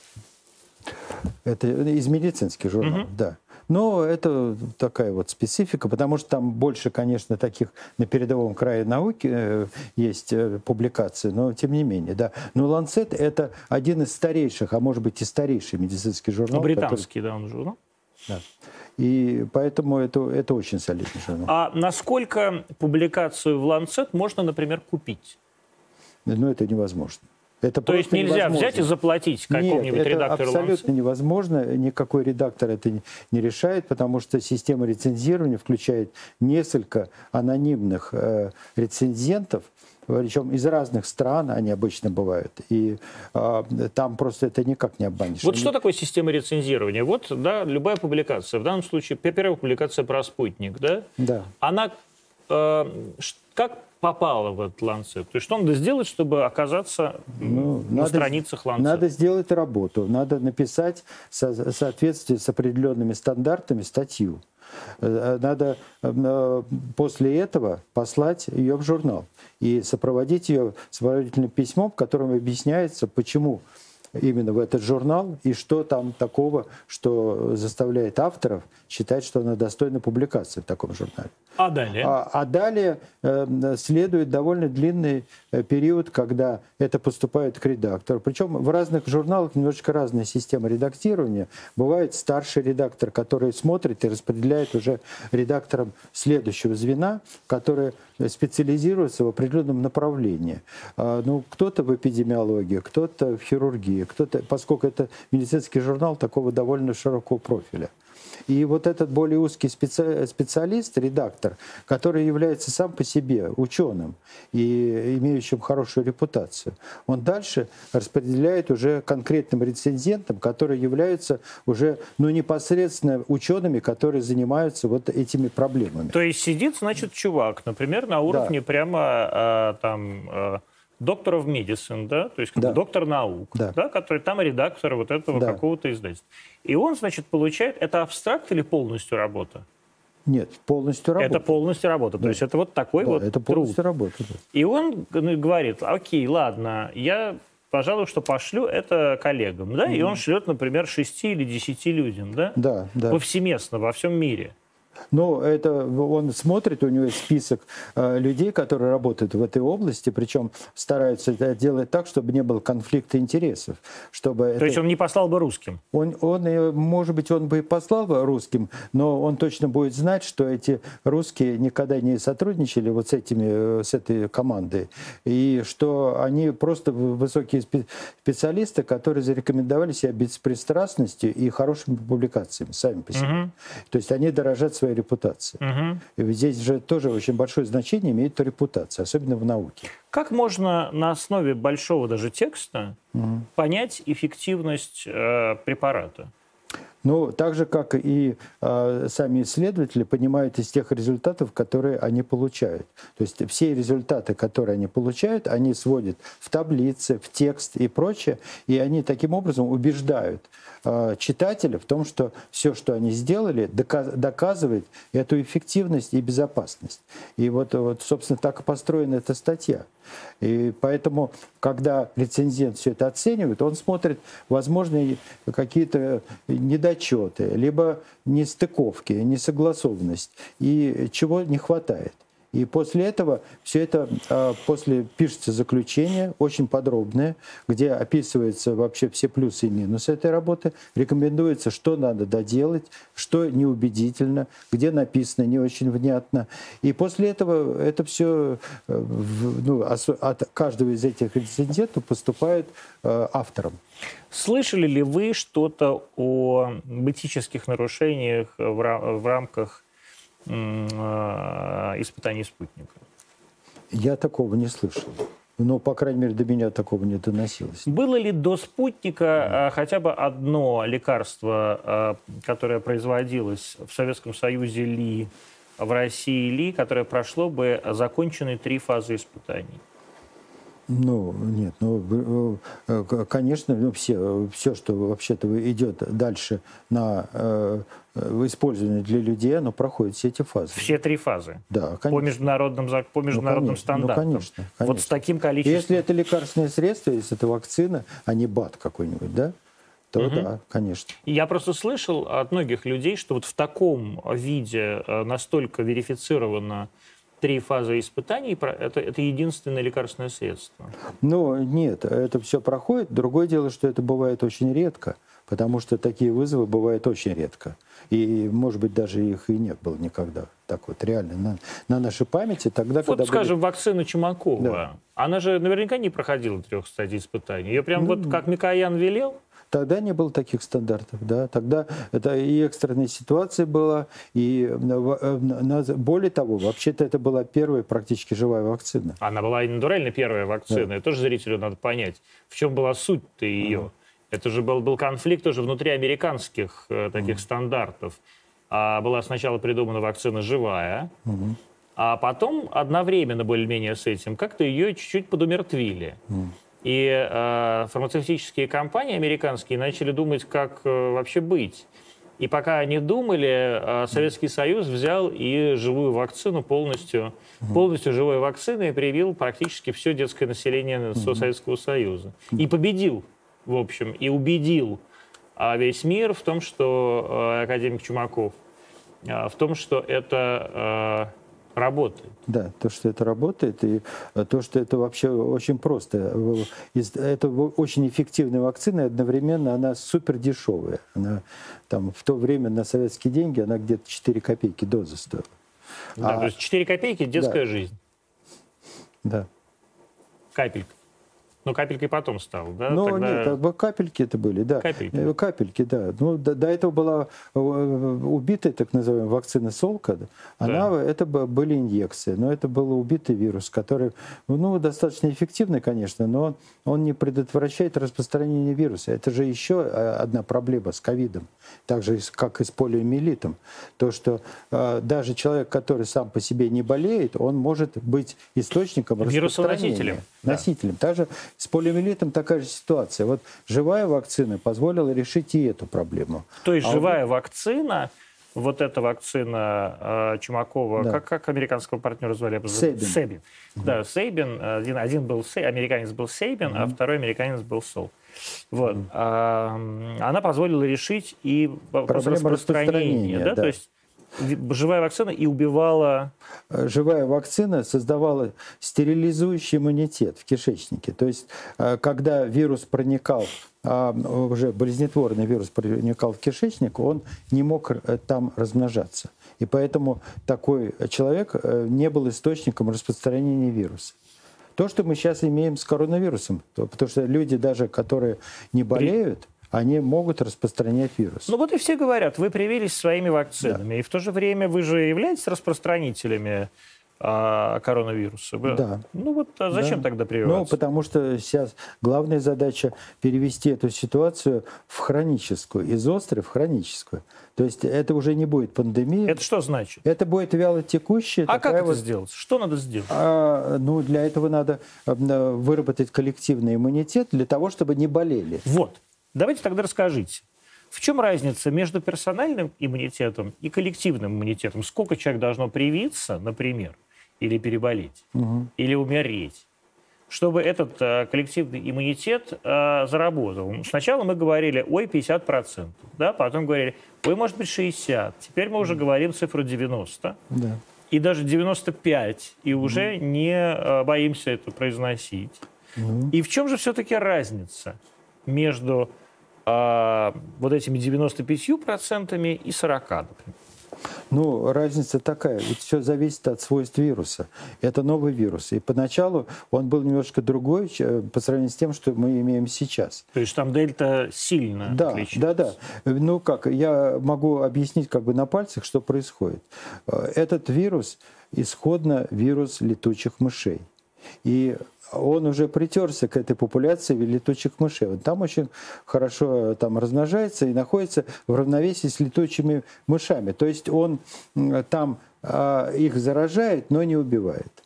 Это из медицинских журналов, угу. да. Но это такая вот специфика, потому что там больше, конечно, таких на передовом крае науки э, есть э, публикации, но тем не менее, да. Но Lancet это один из старейших, а может быть и старейший медицинский журнал. Ну, британский, который... да, он журнал. Да. И поэтому это, это очень солидный журнал. А насколько публикацию в Lancet можно, например, купить? Ну, это невозможно. Это То есть нельзя невозможно. взять и заплатить какому-нибудь Нет, редактору это абсолютно Lancet? невозможно. Никакой редактор это не решает, потому что система рецензирования включает несколько анонимных э, рецензентов, причем из разных стран они обычно бывают. И э, там просто это никак не обманешь. Вот они... что такое система рецензирования? Вот, да, любая публикация, в данном случае первая публикация про спутник, да? Да. Она э, как попала в этот ланцет? То есть что надо сделать, чтобы оказаться ну, на надо, страницах ланцета? Надо сделать работу, надо написать в соответствии с определенными стандартами статью. Э, надо э, после этого послать ее в журнал и сопроводить ее сопроводительным письмом, в котором объясняется, почему именно в этот журнал и что там такого, что заставляет авторов считать, что она достойна публикации в таком журнале. А далее? А, а далее э, следует довольно длинный э, период, когда это поступает к редактору. Причем в разных журналах немножечко разная система редактирования. Бывает старший редактор, который смотрит и распределяет уже редакторам следующего звена, который специализируется в определенном направлении. А, ну, кто-то в эпидемиологии, кто-то в хирургии, кто-то, поскольку это медицинский журнал такого довольно широкого профиля. И вот этот более узкий специ... специалист, редактор, который является сам по себе ученым и имеющим хорошую репутацию, он дальше распределяет уже конкретным рецензентам, которые являются уже ну, непосредственно учеными, которые занимаются вот этими проблемами. То есть сидит, значит, чувак, например, на уровне да. прямо э, там... Э доктор в медицин, да, то есть как Да. доктор наук, Да. да. который там редактор вот этого Да. какого-то издательства. И он, значит, получает, это абстракт или полностью работа? Нет, полностью работа. Это полностью работа. То есть это вот такой Да, вот это труд. полностью работа. да. И он г- говорит, окей, ладно, я, пожалуй, что пошлю это коллегам, да, и он шлет, например, 6 или 10 людям, да, Да, да. повсеместно во всем мире. Ну, это он смотрит, у него есть список э, людей, которые работают в этой области, причем стараются это делать так, чтобы не было конфликта интересов, чтобы То это- есть он не послал бы русским. Он, он, и, может быть, он бы и послал бы русским, но он точно будет знать, что эти русские никогда не сотрудничали вот с, этими, э, с этой командой, и что они просто высокие спе- специалисты, которые зарекомендовали себя беспристрастностью и хорошими публикациями сами по себе. Мгм. То есть они дорожат своей репутацией. Мгм. И ведь здесь же тоже очень большое значение имеет репутация, особенно в науке. Как можно на основе большого даже текста понять эффективность э, препарата? Ну, так же, как и э, сами исследователи понимают из тех результатов, которые они получают. То есть все результаты, которые они получают, они сводят в таблицы, в текст и прочее, и они таким образом убеждают э, читателя в том, что все, что они сделали, дока- доказывает эту эффективность и безопасность. И вот, вот, собственно, так и построена эта статья. И поэтому, когда рецензент все это оценивает, он смотрит возможные какие-то недочеты, либо нестыковки, несогласованность, и чего не хватает. И после этого все это а, после пишется заключение, очень подробное, где описываются вообще все плюсы и минусы этой работы, рекомендуется, что надо доделать, что неубедительно, где написано не очень внятно. И после этого это все ну, осо- от каждого из этих рецензентов поступает э, авторам. Слышали ли вы что-то о этических нарушениях в, ра- в рамках э, испытаний спутника? Я такого не слышал. Но, по крайней мере, до меня такого не доносилось. Было ли до спутника э, хотя бы одно лекарство, э, которое производилось в Советском Союзе ли, в России ли, которое прошло бы законченные три фазы испытаний? Ну, нет, ну, э, конечно, ну, все, все, что вообще-то идет дальше на э, э, использование для людей, оно проходит все эти фазы. Все три фазы. Да, По конечно. международным, по международным конечно, ну, стандартам. конечно, Вот конечно. с таким количеством. Если это лекарственное средство, если это вакцина, а не БАД какой-нибудь, да, то да, конечно. Я просто слышал от многих людей, что вот в таком виде э, настолько верифицировано три фазы испытаний, это, это единственное лекарственное средство. Ну, нет, это все проходит. Другое дело, что это бывает очень редко, потому что такие вызовы бывают очень редко. И, может быть, даже их и нет было никогда. Так вот, реально, на, на нашей памяти тогда, Вот, когда были- скажем, вакцина Чумакова. Да. Она же наверняка не проходила трех стадий испытаний. Ее прям Ну, вот как Микоян велел, Тогда не было таких стандартов, да. Тогда это и экстренная ситуация была, и э, более того, вообще-то это была первая практически живая вакцина. она была и натурально первая вакцина. Это тоже зрителю надо понять, в чем была суть-то ее. Это же был, был конфликт тоже внутри американских э, таких стандартов. А была сначала придумана вакцина живая, а потом одновременно более-менее с этим как-то ее чуть-чуть подумертвили. И э, фармацевтические компании американские начали думать, как э, вообще быть. И пока они думали, э, Советский Союз взял и живую вакцину полностью, полностью живой вакциной привил практически все детское население со Советского Союза. И победил, в общем, и убедил а, весь мир в том, что э, академик Чумаков, э, в том, что это работает. Да, то, что это работает, и э, то, что это вообще очень просто. Это очень эффективная вакцина, и одновременно она супер дешевая. Она там в то время на советские деньги она где-то 4 копейки доза стоила. Да, А- то есть 4 копейки детская Да. жизнь. Да. Капелька. Но капелькой потом стал, да? Ну, Тогда- нет, а капельки это были, да. Капельки. Э, Капельки, да. Ну, до, до этого была э, убитая, так называемая, вакцина Солка. да. Она, это б- были инъекции, но это был убитый вирус, который, ну, достаточно эффективный, конечно, но он, не предотвращает распространение вируса. Это же еще э, одна проблема с ковидом, так же, как и с полиомиелитом. То, что э, даже человек, который сам по себе не болеет, он может быть источником Вирусоносителем. Носителем. Да. Также с полиомиелитом такая же ситуация. Вот живая вакцина позволила решить и эту проблему. То есть а живая вот... вакцина вот эта вакцина э, Чумакова, да. как, как американского партнера звали? Сейбин. Сейбин. Угу. Да, Сейбин. Один, один был Сей, американец был Сейбин, угу. а второй американец был Сол. Вот. Угу. А, она позволила решить и вопрос распространения. распространения да? Да. То есть живая вакцина и убивала... Э, живая вакцина создавала стерилизующий иммунитет в кишечнике. То есть, э, когда вирус проникал, а, уже болезнетворный вирус проникал в кишечник, он не мог э, там размножаться. И поэтому такой человек не был источником распространения вируса. То, что мы сейчас имеем с коронавирусом, потому что люди даже, которые не болеют, они могут распространять вирус. Ну вот и все говорят, вы привились своими вакцинами, да. и в то же время вы же являетесь распространителями а, коронавируса. Да. Ну вот а зачем да. тогда прививаться? Ну, потому что сейчас главная задача перевести эту ситуацию в хроническую, из острой в хроническую. То есть это уже не будет пандемия. Это что значит? Это будет вяло текущая. А как вот... это сделать? Что надо сделать? А, ну, для этого надо выработать коллективный иммунитет для того, чтобы не болели. Вот. Давайте тогда расскажите. В чем разница между персональным иммунитетом и коллективным иммунитетом? Сколько человек должно привиться, например, или переболеть, угу. или умереть, чтобы этот э, коллективный иммунитет э, заработал? Сначала мы говорили, ой, 50%, да? потом говорили, ой, может быть, 60%. Теперь мы уже говорим цифру 90%. Да. И даже 95, и уже угу. не э, боимся это произносить. Угу. И в чем же все-таки разница между а, вот этими 95% и 40%, например. Ну, разница такая, ведь все зависит от свойств вируса. Это новый вирус. И поначалу он был немножко другой по сравнению с тем, что мы имеем сейчас. То есть там дельта сильно да, отличается? Да, да. Ну как, я могу объяснить как бы на пальцах, что происходит. Этот вирус исходно вирус летучих мышей. И он уже притерся к этой популяции летучих мышей. Он там очень хорошо э, там размножается и находится в равновесии с летучими мышами. То есть он там а, их заражает, но не убивает.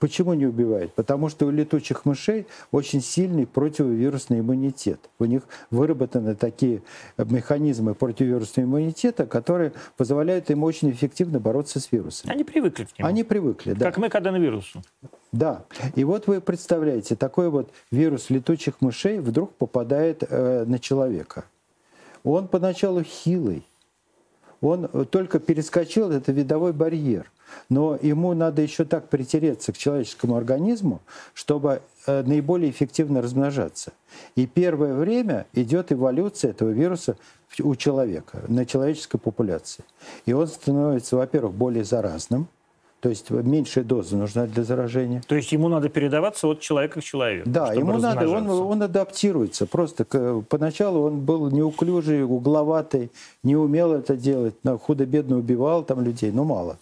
Почему не убивает? Потому что у летучих мышей очень сильный противовирусный иммунитет. У них выработаны такие механизмы противовирусного иммунитета, которые позволяют им очень эффективно бороться с вирусом. Они привыкли к нему. Они привыкли, да. Как мы к коронавирусу. Да. И вот вы представляете, такой вот вирус летучих мышей вдруг попадает э, на человека. Он поначалу хилый. Он только перескочил этот видовой барьер но ему надо еще так притереться к человеческому организму, чтобы э, наиболее эффективно размножаться. И первое время идет эволюция этого вируса у человека, на человеческой популяции. И он становится, во-первых, более заразным – то есть меньшая доза нужна для заражения. То есть ему надо передаваться от человека к человеку. Да, ему надо, он, он адаптируется. Просто к, поначалу он был неуклюжий, угловатый, не умел это делать, худо-бедно убивал там людей, но мало.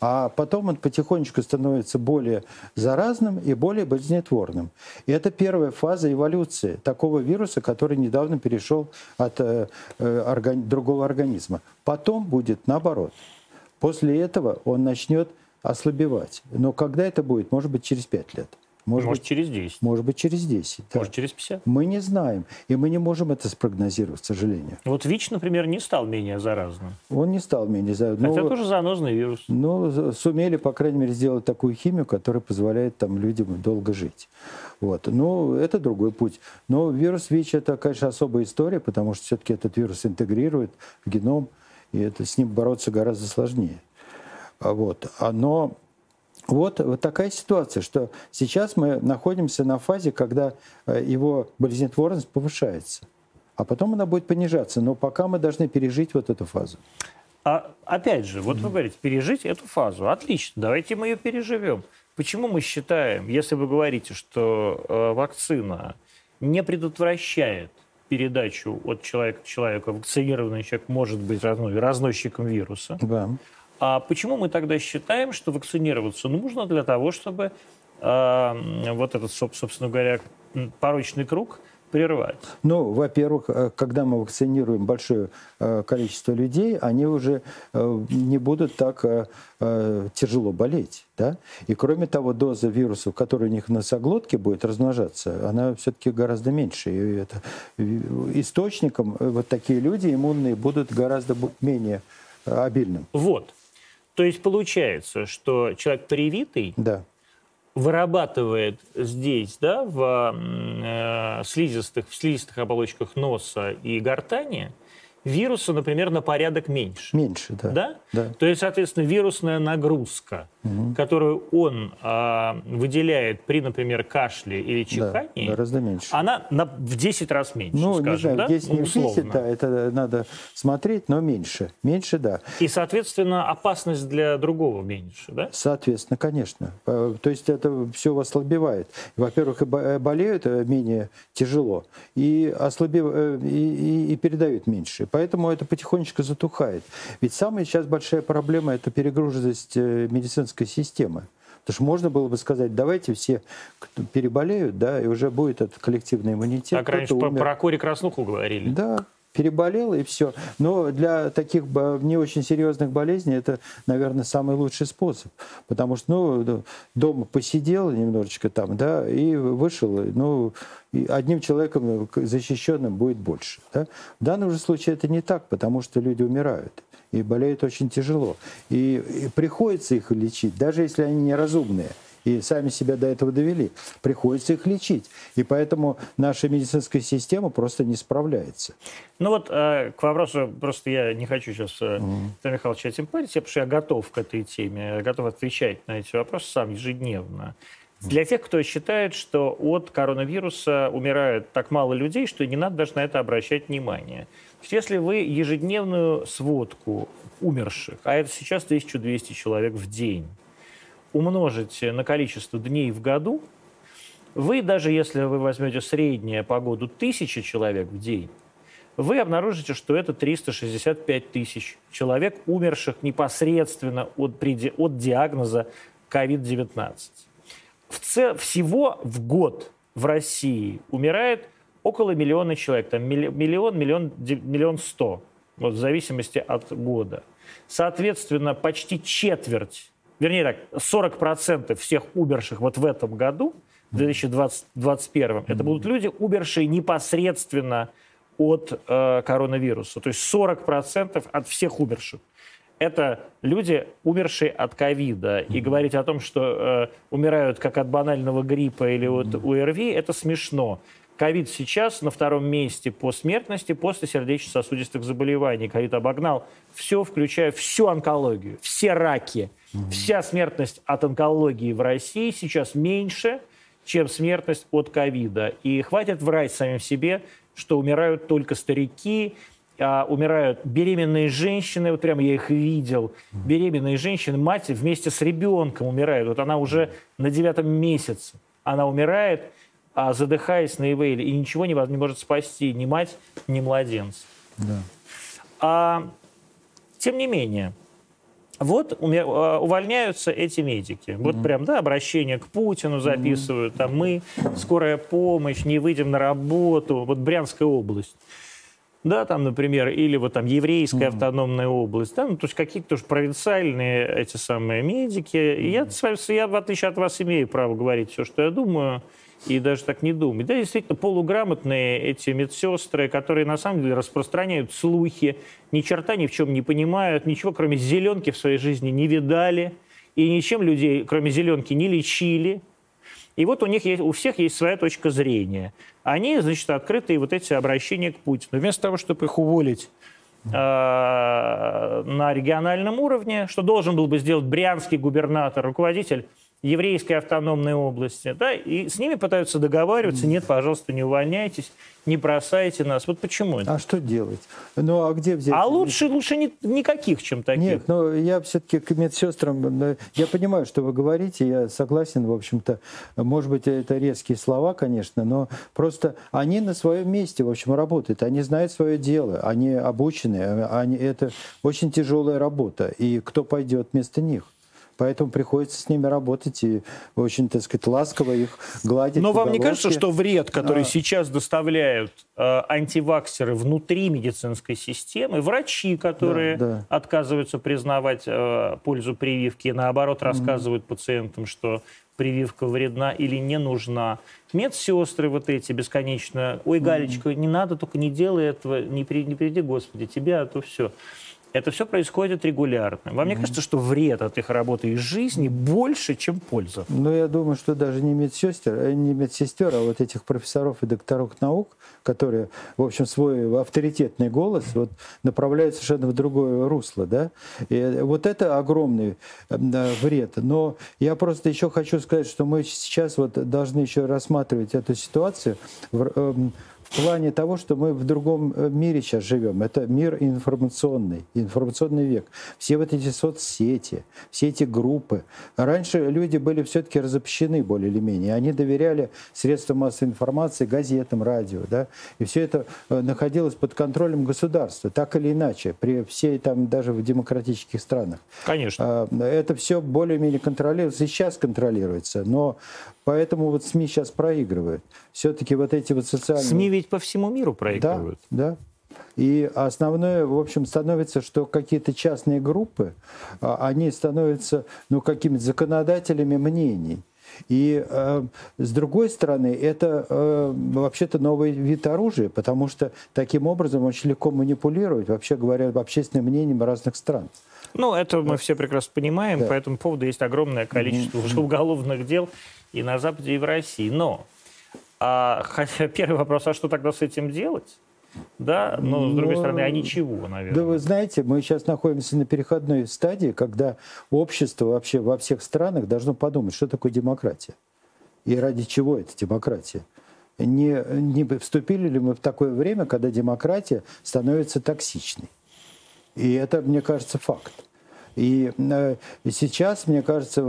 А потом он потихонечку становится более заразным и более болезнетворным. И это первая фаза эволюции такого вируса, который недавно перешел от э, э, органи- другого организма. Потом будет наоборот. После этого он начнет ослабевать. Но когда это будет? Может быть, через 5 лет. Может, может быть, через 10. Может быть, через 10. Да. Может, через 50. Мы не знаем. И мы не можем это спрогнозировать, к сожалению. Вот ВИЧ, например, не стал менее заразным. Он не стал менее заразным. Хотя но, тоже занозный вирус. Ну, сумели, по крайней мере, сделать такую химию, которая позволяет там, людям долго жить. Вот. Ну, это другой путь. Но вирус ВИЧ – это, конечно, особая история, потому что все-таки этот вирус интегрирует в геном, и это, с ним бороться гораздо сложнее. А вот. Но вот, вот такая ситуация, что сейчас мы находимся на фазе, когда э, его болезнетворность повышается, а потом она будет понижаться. Но пока мы должны пережить вот эту фазу. А опять же, вот вы говорите, пережить эту фазу. Отлично, давайте мы ее переживем. Почему мы считаем, если вы говорите, что э, вакцина не предотвращает передачу от человека к человеку, вакцинированный человек может быть разносчиком вируса, да. А почему мы тогда считаем, что вакцинироваться нужно для того, чтобы э, вот этот, собственно говоря, порочный круг прервать? Ну, во-первых, э, когда мы вакцинируем большое э, количество людей, они уже э, не будут так тяжело болеть. Да? И кроме того, доза вирусов, которая у них в носоглотке будет размножаться, она все-таки гораздо меньше. И это, источником вот такие люди иммунные будут гораздо менее обильным. Вот. То есть получается, что человек привитый, да. вырабатывает здесь, да, в э, слизистых, в слизистых оболочках носа и гортани вируса, например, на порядок меньше. Меньше, да. Да? да. То есть, соответственно, вирусная нагрузка, угу. которую он а, выделяет при, например, кашле или чихании, да, гораздо меньше. она на, в 10 раз меньше, ну, скажем, не знаю, да? 10 не в 10, да, это надо смотреть, но меньше. Меньше, да. И, соответственно, опасность для другого меньше, да? Соответственно, конечно. Э, то есть это все ослабевает. Во-первых, э, болеют э, менее тяжело, и, ослабев... и, и, и передают меньше. Поэтому это потихонечку затухает. Ведь самая сейчас большая проблема – это перегруженность э, медицинской системы. Потому что можно было бы сказать, давайте все переболеют, да, и уже будет этот коллективный иммунитет. Так раньше умер. про кори краснуху говорили. Да, переболел и все. Но для таких не очень серьезных болезней это, наверное, самый лучший способ. Потому что, ну, дома посидел немножечко там, да, и вышел, ну, одним человеком защищенным будет больше. Да? В данном же случае это не так, потому что люди умирают и болеют очень тяжело. И, и приходится их лечить, даже если они неразумные и сами себя до этого довели. Приходится их лечить. И поэтому наша медицинская система просто не справляется. Ну вот э, к вопросу, просто я не хочу сейчас э, mm. Михайлович этим парить, потому что я готов к этой теме, я готов отвечать на эти вопросы сам ежедневно. Для тех, кто считает, что от коронавируса умирает так мало людей, что не надо даже на это обращать внимание. Если вы ежедневную сводку умерших, а это сейчас 1200 человек в день, умножите на количество дней в году, вы, даже если вы возьмете среднее по году 1000 человек в день, вы обнаружите, что это 365 тысяч человек, умерших непосредственно от, от диагноза COVID-19. В цел, всего в год в России умирает около миллиона человек, там миллион, миллион, миллион сто, вот в зависимости от года. Соответственно, почти четверть вернее так, 40% всех умерших вот в этом году, в 2021, mm-hmm. это будут люди, умершие непосредственно от э, коронавируса. То есть 40% от всех умерших. Это люди, умершие от ковида. И говорить о том, что э, умирают как от банального гриппа или от УРВИ, это смешно. Ковид сейчас на втором месте по смертности после сердечно-сосудистых заболеваний. Ковид обогнал все, включая всю онкологию, все раки. Угу. Вся смертность от онкологии в России сейчас меньше, чем смертность от ковида. И хватит врать самим себе, что умирают только старики, а умирают беременные женщины, вот прямо я их видел, беременные женщины, мать вместе с ребенком умирает. Вот она уже на девятом месяце, она умирает, а задыхаясь на ивейле, и ничего не, не может спасти ни мать, ни младенца. Да. А, тем не менее, вот а, увольняются эти медики. Вот mm-hmm. прям, да, обращение к Путину записывают, mm-hmm. там мы, скорая помощь, не выйдем на работу. Вот Брянская область. Да, там, например, или вот там еврейская mm-hmm. автономная область, да, ну, то есть какие-то тоже провинциальные эти самые медики. И я, я, в отличие от вас, имею право говорить все, что я думаю и даже так не думать. Да, действительно, полуграмотные эти медсестры, которые на самом деле распространяют слухи, ни черта ни в чем не понимают, ничего кроме зеленки в своей жизни не видали, и ничем людей, кроме зеленки, не лечили. И вот у них есть, у всех есть своя точка зрения. Они, значит, открытые вот эти обращения к Путину. Вместо того, чтобы их уволить э, на региональном уровне, что должен был бы сделать брянский губернатор, руководитель еврейской автономной области, да, и с ними пытаются договариваться, нет, пожалуйста, не увольняйтесь, не бросайте нас. Вот почему это? А что делать? Ну, а где взять? А лучше, лучше не, никаких, чем таких. Нет, но я все-таки к медсестрам, я понимаю, что вы говорите, я согласен, в общем-то, может быть, это резкие слова, конечно, но просто они на своем месте, в общем, работают, они знают свое дело, они обучены, они, это очень тяжелая работа, и кто пойдет вместо них? Поэтому приходится с ними работать и очень, так сказать, ласково их гладить. Но вам не кажется, что вред, который а... сейчас доставляют э, антиваксеры внутри медицинской системы, врачи, которые да, да. отказываются признавать э, пользу прививки, наоборот, рассказывают mm-hmm. пациентам, что прививка вредна или не нужна. Медсестры вот эти бесконечно, ой, Галечка, mm-hmm. не надо, только не делай этого, не, при, не приведи, Господи, тебя, а то все. Это все происходит регулярно. Вам не кажется, что вред от их работы и жизни больше, чем польза? Ну, я думаю, что даже не медсестер, э, не медсестер, а вот этих профессоров и докторов наук, которые, в общем, свой авторитетный голос вот, направляют совершенно в другое русло. Да? И вот это огромный э, вред. Но я просто еще хочу сказать, что мы сейчас вот должны еще рассматривать эту ситуацию в, эм, в плане того, что мы в другом э, мире сейчас живем. Это мир информационный, информационный век. Все вот эти соцсети, все эти группы. Раньше люди были все-таки разобщены более или менее. Они доверяли средствам массовой информации, газетам, радио. Да? И все это э, находилось под контролем государства, так или иначе, при всей там даже в демократических странах. Конечно. А, это все более-менее контролируется, и сейчас контролируется. Но поэтому вот СМИ сейчас проигрывают. Все-таки вот эти вот социальные... СМИ ведь по всему миру проигрывают. Да, да. И основное, в общем, становится, что какие-то частные группы, а, они становятся, ну, какими-то законодателями мнений. И э, с другой стороны, это э, вообще-то новый вид оружия, потому что таким образом очень легко манипулировать, вообще говоря, общественным мнением разных стран. Ну, это мы все прекрасно понимаем, да. по этому поводу есть огромное количество mm-hmm. уже уголовных дел и на Западе, и в России. Но а, хотя первый вопрос, а что тогда с этим делать? Да, но с другой но, стороны, а ничего, наверное. Да вы знаете, мы сейчас находимся на переходной стадии, когда общество вообще во всех странах должно подумать, что такое демократия. И ради чего эта демократия. Не, не вступили ли мы в такое время, когда демократия становится токсичной. И это, мне кажется, факт. И э, сейчас, мне кажется,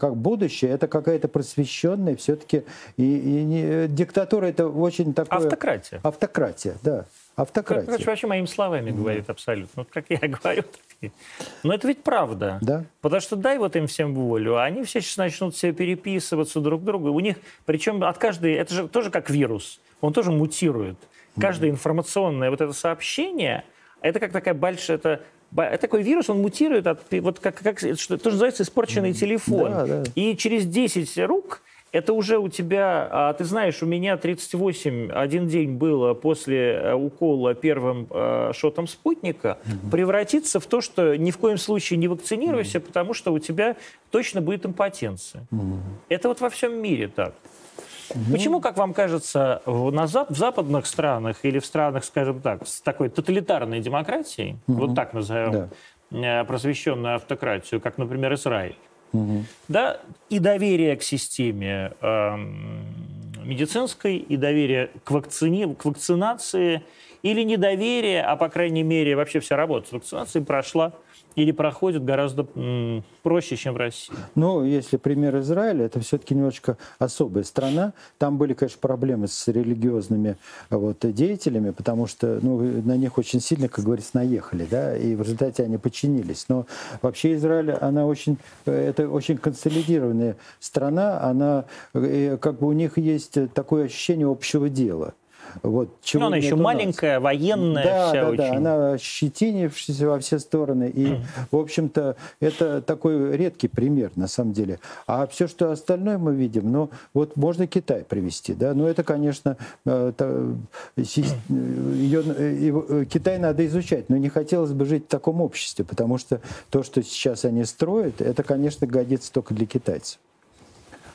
как будущее, это какая-то просвещенная все-таки... И, и не, диктатура это очень такое... Автократия. Автократия, да. Автократия. Короче, вообще моими словами да. говорит абсолютно. Вот как я говорю. Так... Но это ведь правда. Да. Потому что дай вот им всем волю, а они все сейчас начнут все переписываться друг к другу. У них, причем от каждой... Это же тоже как вирус. Он тоже мутирует. Каждое информационное вот это сообщение, это как такая большая... Это такой вирус, он мутирует, от, вот как, как что, то, называется испорченный телефон. Да, да. И через 10 рук это уже у тебя, а, ты знаешь, у меня 38 один день было после э, укола первым э, шотом спутника, угу. превратится в то, что ни в коем случае не вакцинируйся, угу. потому что у тебя точно будет импотенция. Угу. Это вот во всем мире так. Ну... Почему, как вам кажется, в, на, в западных странах или в странах, скажем так, с такой тоталитарной демократией, угу. вот так назовем, да. Э, просвещенную автократию, как, например, Израиль, угу. да, и доверие к системе э, медицинской, и доверие к, вакцини, к вакцинации, или недоверие, а, по крайней мере, вообще вся работа с вакцинацией прошла или проходит гораздо проще, чем в России? Ну, если пример Израиля, это все-таки немножечко особая страна. Там были, конечно, проблемы с религиозными вот, деятелями, потому что ну, на них очень сильно, как говорится, наехали, да, и в результате они подчинились. Но вообще Израиль, она очень, это очень консолидированная страна, она, э, как бы у них есть такое ощущение общего дела. Вот, чего Но она еще маленькая, нас. военная да, вся да, очень. Да, она щетинившаяся во все стороны. И, mm. в общем-то, это такой редкий пример, на самом деле. А все, что остальное мы видим, ну, вот можно Китай привести, да, но это, конечно, э, ее, э, Китай надо изучать, но не хотелось бы жить в таком обществе, потому что то, что сейчас они строят, это, конечно, годится только для китайцев.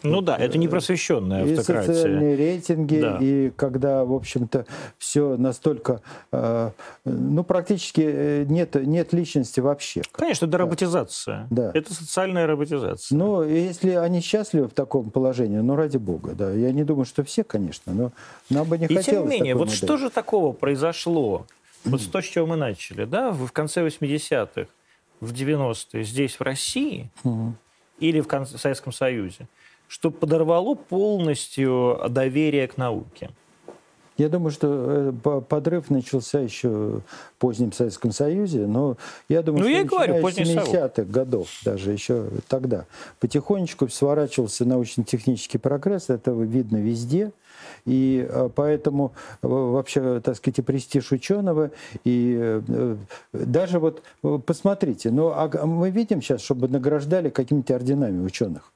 Ну да, это не просвещенная автократия. И социальные рейтинги, да. и когда, в общем-то, все настолько, э, ну, практически э, нет, нет личности вообще. Конечно, это роботизация. Да. Это социальная роботизация. Ну, если они счастливы в таком положении, ну, ради бога, да. Я не думаю, что все, конечно, но нам бы не и хотелось тем не менее, вот модели. что же такого произошло, вот с то, с чего мы начали, да, в конце 80-х, в 90-е здесь, в России, угу. или в, в Советском Союзе, что подорвало полностью доверие к науке. Я думаю, что э, подрыв начался еще в позднем Советском Союзе, но я думаю, ну, что я говорю, с 70-х годов, даже еще тогда, потихонечку сворачивался научно-технический прогресс, это видно везде. И э, поэтому э, вообще, так сказать, и престиж ученого, и даже вот, посмотрите, ну, а мы видим сейчас, чтобы награждали какими-то орденами ученых.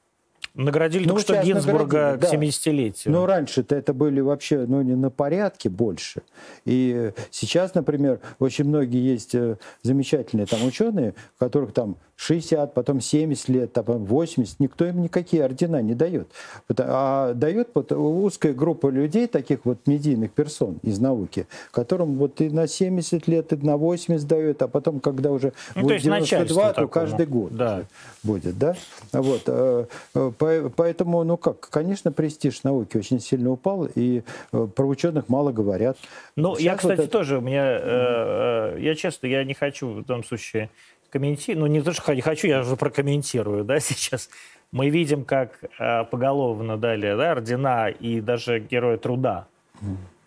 Наградили ну, только что Гинзбурга к 70-летию. Ну, раньше-то это были вообще ну, не на порядке больше. И сейчас, например, очень многие есть э, замечательные там ученые, которых там 60, потом 70 лет, потом 80, никто им никакие ордена не дает. А дает вот узкая группа людей, таких вот медийных персон из науки, которым вот и на 70 лет, и на 80 дают, а потом, когда уже ну, будет 92, то каждый год да. будет, да? Вот, э, э, поэтому, ну как, конечно, престиж науки очень сильно упал, и э, про ученых мало говорят. Ну, я, кстати, вот это... тоже, у меня, я честно, я не хочу в том случае комментирую, ну не то, что не хочу, я уже прокомментирую, да, сейчас. Мы видим, как э, поголовно дали да, ордена и даже героя труда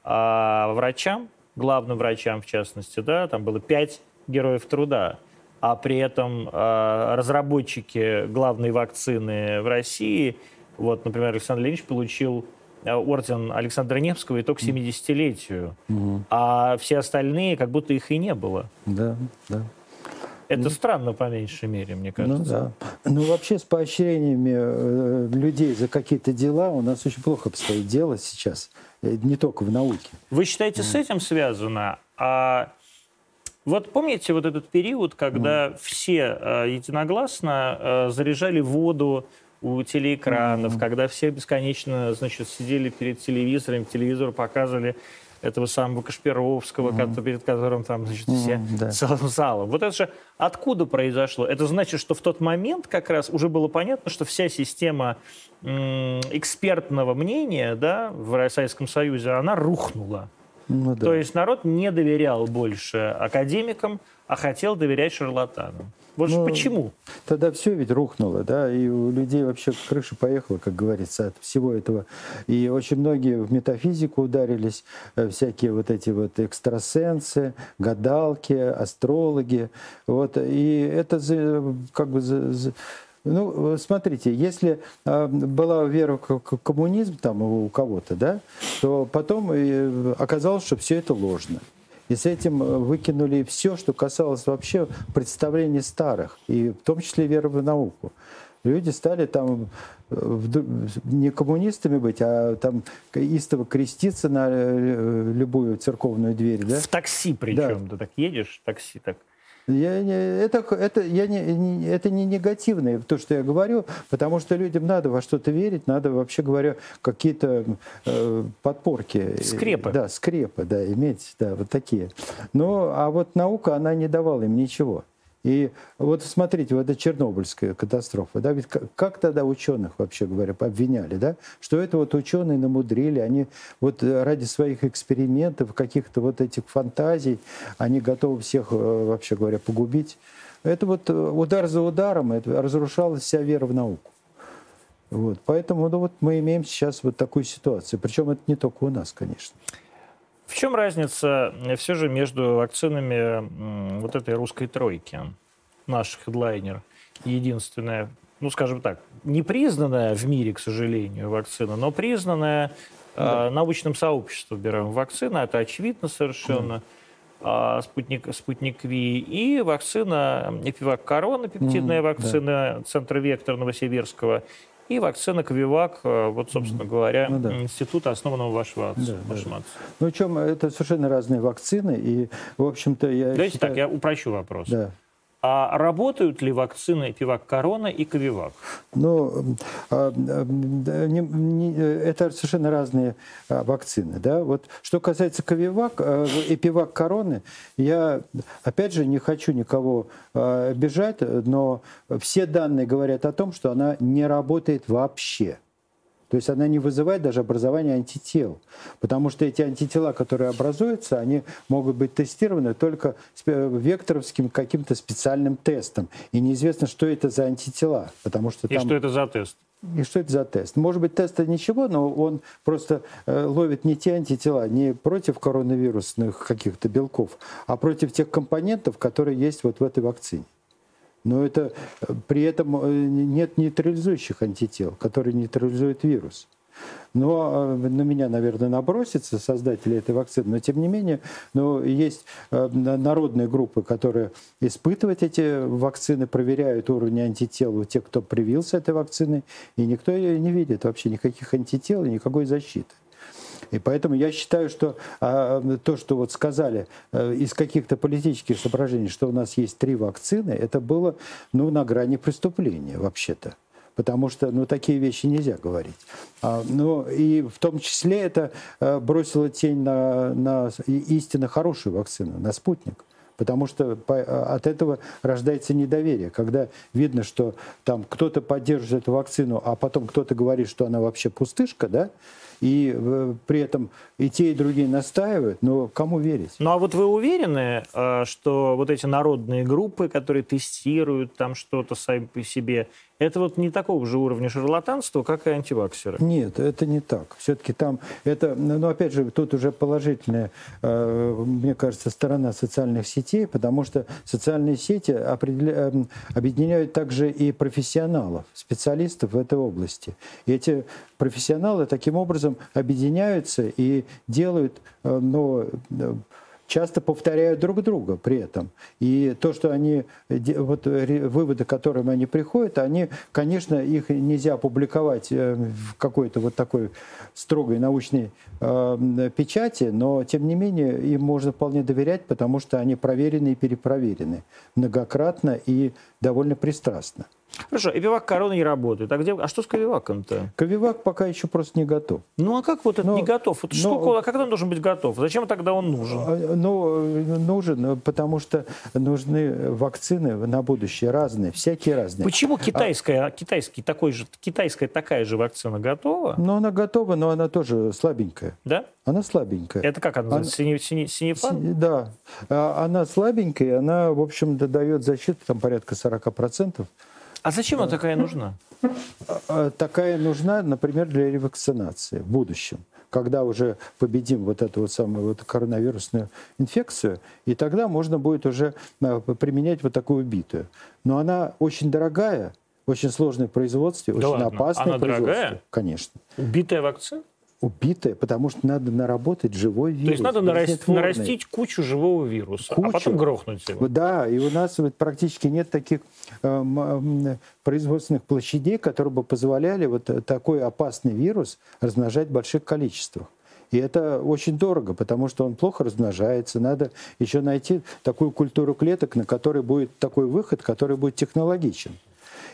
а врачам, главным врачам в частности, да, там было пять героев труда, а при этом э, разработчики главной вакцины в России, вот, например, Александр Леонидович получил э, орден Александра Невского итог 70-летию, mm-hmm. а все остальные как будто их и не было. Да, да. Это странно, по меньшей мере, мне ну кажется. Ну, да. ну вообще с поощрениями э, людей за какие-то дела у нас очень плохо обстоит дело сейчас, э, не только в науке. Вы считаете, mm. с этим связано? А вот помните вот этот период, когда mm. все э, единогласно э, заряжали воду у телеэкранов, mm. когда все бесконечно, значит, сидели перед телевизором, телевизор показывали этого самого Кашпировского, mm-hmm. перед которым там, значит, все mm-hmm, да. целым залом. Вот это же откуда произошло? Это значит, что в тот момент как раз уже было понятно, что вся система экспертного мнения да, в Советском Союзе, она рухнула. Ну, да. То есть народ не доверял больше академикам, а хотел доверять шарлатанам. Вот ну, почему? Тогда все ведь рухнуло, да, и у людей вообще крыша поехала, как говорится, от всего этого. И очень многие в метафизику ударились, э, всякие вот эти вот экстрасенсы, гадалки, астрологи. Вот, и это как бы ну, смотрите, если э, была вера в коммунизм там у кого-то, да, то потом оказалось, что все это ложно. И с этим э, выкинули все, что касалось вообще представлений старых, и в том числе веры в науку. Люди стали там э, не коммунистами быть, а там истово креститься на любую церковную дверь. Да? В такси причем. Да. Ты так едешь, такси так я не, это, это, я не, не, это не негативное, то, что я говорю, потому что людям надо во что-то верить, надо, вообще говоря, какие-то э, подпорки. Скрепы. Да, скрепы, да, иметь, да, вот такие. Но, а вот наука, она не давала им ничего. И вот смотрите, вот эта Чернобыльская катастрофа, да, ведь как, как тогда ученых, вообще говоря, обвиняли, да, что это вот ученые намудрили, они вот ради своих экспериментов, каких-то вот этих фантазий, они готовы всех, э, вообще говоря, погубить. Это вот э, удар за ударом, это разрушалась вся вера в науку. Вот, поэтому ну, вот мы имеем сейчас вот такую ситуацию. Причем это не только у нас, конечно. В чем разница э, все же между вакцинами вот этой русской тройки, наш хедлайнер, единственная, ну, скажем так, не признанная в мире, к сожалению, вакцина, но признанная да. э, научным сообществом, берем вакцина, это очевидно совершенно, да. спутник, спутник Ви, и вакцина Эпивак Корона, пептидная mm, вакцина да. Центра Вектор Новосибирского, и вакцина Квивак, э, вот, собственно говоря, ну, да. института, основанного вашего отца. Да, вашим да. Ну, чем это совершенно разные вакцины, и, в общем-то, я Давайте считаю... так, я упрощу вопрос. Да. А работают ли вакцины Пивак Корона и Ковивак? Ну, а, не, это совершенно разные а, вакцины. Да? Вот, что касается Ковивак и Пивак Короны, я, опять же, не хочу никого обижать, но все данные говорят о том, что она не работает вообще. То есть она не вызывает даже образование антител, потому что эти антитела, которые образуются, они могут быть тестированы только векторовским каким-то специальным тестом. И неизвестно, что это за антитела. Потому что И там... что это за тест? И что это за тест? Может быть, тест это ничего, но он просто э, ловит не те антитела, не против коронавирусных каких-то белков, а против тех компонентов, которые есть вот в этой вакцине. Но это э, при этом э, нет нейтрализующих антител, которые нейтрализуют вирус. Но э, на меня, наверное, набросится создатели этой вакцины. Но тем не менее, но есть народные группы, которые испытывают эти вакцины, проверяют уровень антител у тех, кто привился этой вакциной, и никто не видит вообще никаких антител и никакой защиты. И поэтому я считаю, что а, то, что вот сказали а, из каких-то политических соображений, что у нас есть три вакцины, это было ну, на грани преступления вообще-то потому что ну, такие вещи нельзя говорить. А, ну, и в том числе это а, бросило тень на, на истинно хорошую вакцину, на спутник. Потому что а, от этого рождается недоверие. Когда видно, что там кто-то поддерживает эту вакцину, а потом кто-то говорит, что она вообще пустышка, да, и э, при этом и те, и другие настаивают, но кому верить? Ну а вот вы уверены, э, что вот эти народные группы, которые тестируют там что-то сами по себе, это вот не такого же уровня шарлатанства, как и антиваксеры. Нет, это не так. Все-таки там это, ну опять же, тут уже положительная, э, мне кажется, сторона социальных сетей, потому что социальные сети определя... Эм, объединяют также и профессионалов, специалистов в этой области. И эти профессионалы таким образом объединяются и делают, ну, часто повторяют друг друга при этом. И то, что они, вот выводы, к которым они приходят, они, конечно, их нельзя публиковать э, в какой-то вот такой строгой научной э, печати, но, тем не менее, им можно вполне доверять, потому что они проверены и перепроверены многократно и довольно пристрастно. Хорошо, Эвивак корона не работает. А, где, а что с Ковиваком-то? Ковивак пока еще просто не готов. Ну а как вот это но, не готов? Вот но, что, а когда он должен быть готов? Зачем тогда он нужен? А, ну, нужен, потому что нужны вакцины на будущее разные, всякие разные. Почему китайская, а, китайский такой же, китайская такая же вакцина готова? Ну, она готова, но она тоже слабенькая. Да? Она слабенькая. Это как она называется? Сини, сини, синефан? Да. Она слабенькая, она, в общем, дает защиту там порядка 40%. А зачем она такая нужна? А, а, такая нужна, например, для ревакцинации в будущем когда уже победим вот эту вот самую вот коронавирусную инфекцию, и тогда можно будет уже а, применять вот такую убитую. Но она очень дорогая, очень сложное в производстве, да очень ладно. опасное она производство. Дорогая? Конечно. Убитая вакцина? Убитая, потому что надо наработать живой вирус. То есть надо нарастить, нарастить кучу живого вируса, а кучу. а потом грохнуть его. Да, и у нас вот практически нет таких э, производственных площадей, которые бы позволяли вот такой опасный вирус размножать в больших количествах. И это очень дорого, потому что он плохо размножается. Надо еще найти такую культуру клеток, на которой будет такой выход, который будет технологичен.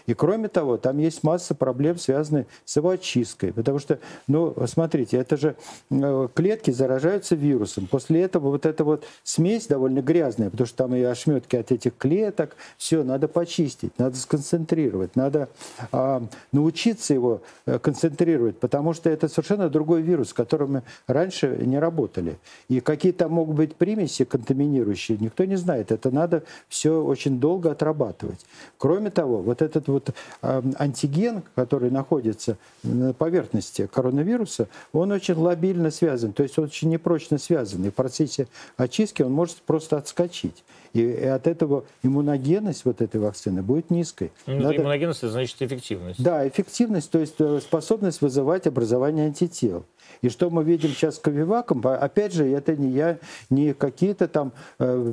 И кроме того, там есть масса проблем, связанных с его очисткой. Потому что, ну, смотрите, это же э, клетки заражаются вирусом. После этого вот эта вот смесь довольно грязная, потому что там и ошметки от этих клеток. Все, надо почистить, надо сконцентрировать, надо а, научиться его э, концентрировать, потому что это совершенно другой вирус, с которым мы раньше не работали. И какие там могут быть примеси контаминирующие, никто не знает. Это надо все очень долго отрабатывать. Кроме того, вот этот вот э, антиген, который находится на поверхности коронавируса, он очень лобильно связан, то есть он очень непрочно связан. И в процессе очистки он может просто отскочить. И, от этого иммуногенность вот этой вакцины будет низкой. Ну, Надо... Иммуногенность – это значит эффективность. Да, эффективность, то есть э, способность вызывать образование антител. И что мы видим сейчас с Ковиваком, опять же, это не я, не какие-то там э,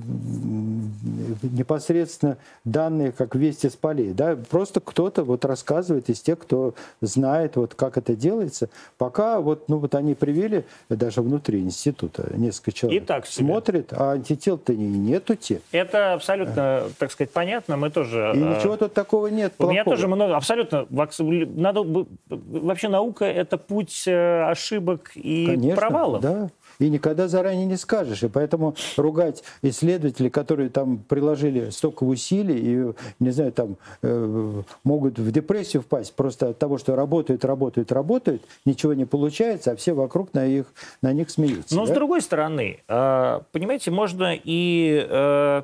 непосредственно данные, как вести с полей. Да? Просто кто-то вот рассказывает из тех, кто знает, вот, как это делается. Пока вот, ну, вот они привели даже внутри института несколько человек. И так Смотрят, а антител-то нету те. Это абсолютно, так сказать, понятно. Мы тоже... И ничего тут такого нет. У плохого. меня тоже много... Абсолютно. Надо... Вообще наука – это путь э, ошибок ошибок и Конечно, провалов. Да. И никогда заранее не скажешь. И поэтому ругать исследователей, которые там приложили столько усилий и, не знаю, там э, могут в депрессию впасть просто от того, что работают, работают, работают, ничего не получается, а все вокруг на, их, на них смеются. Но да? с другой стороны, э, понимаете, можно и... Э,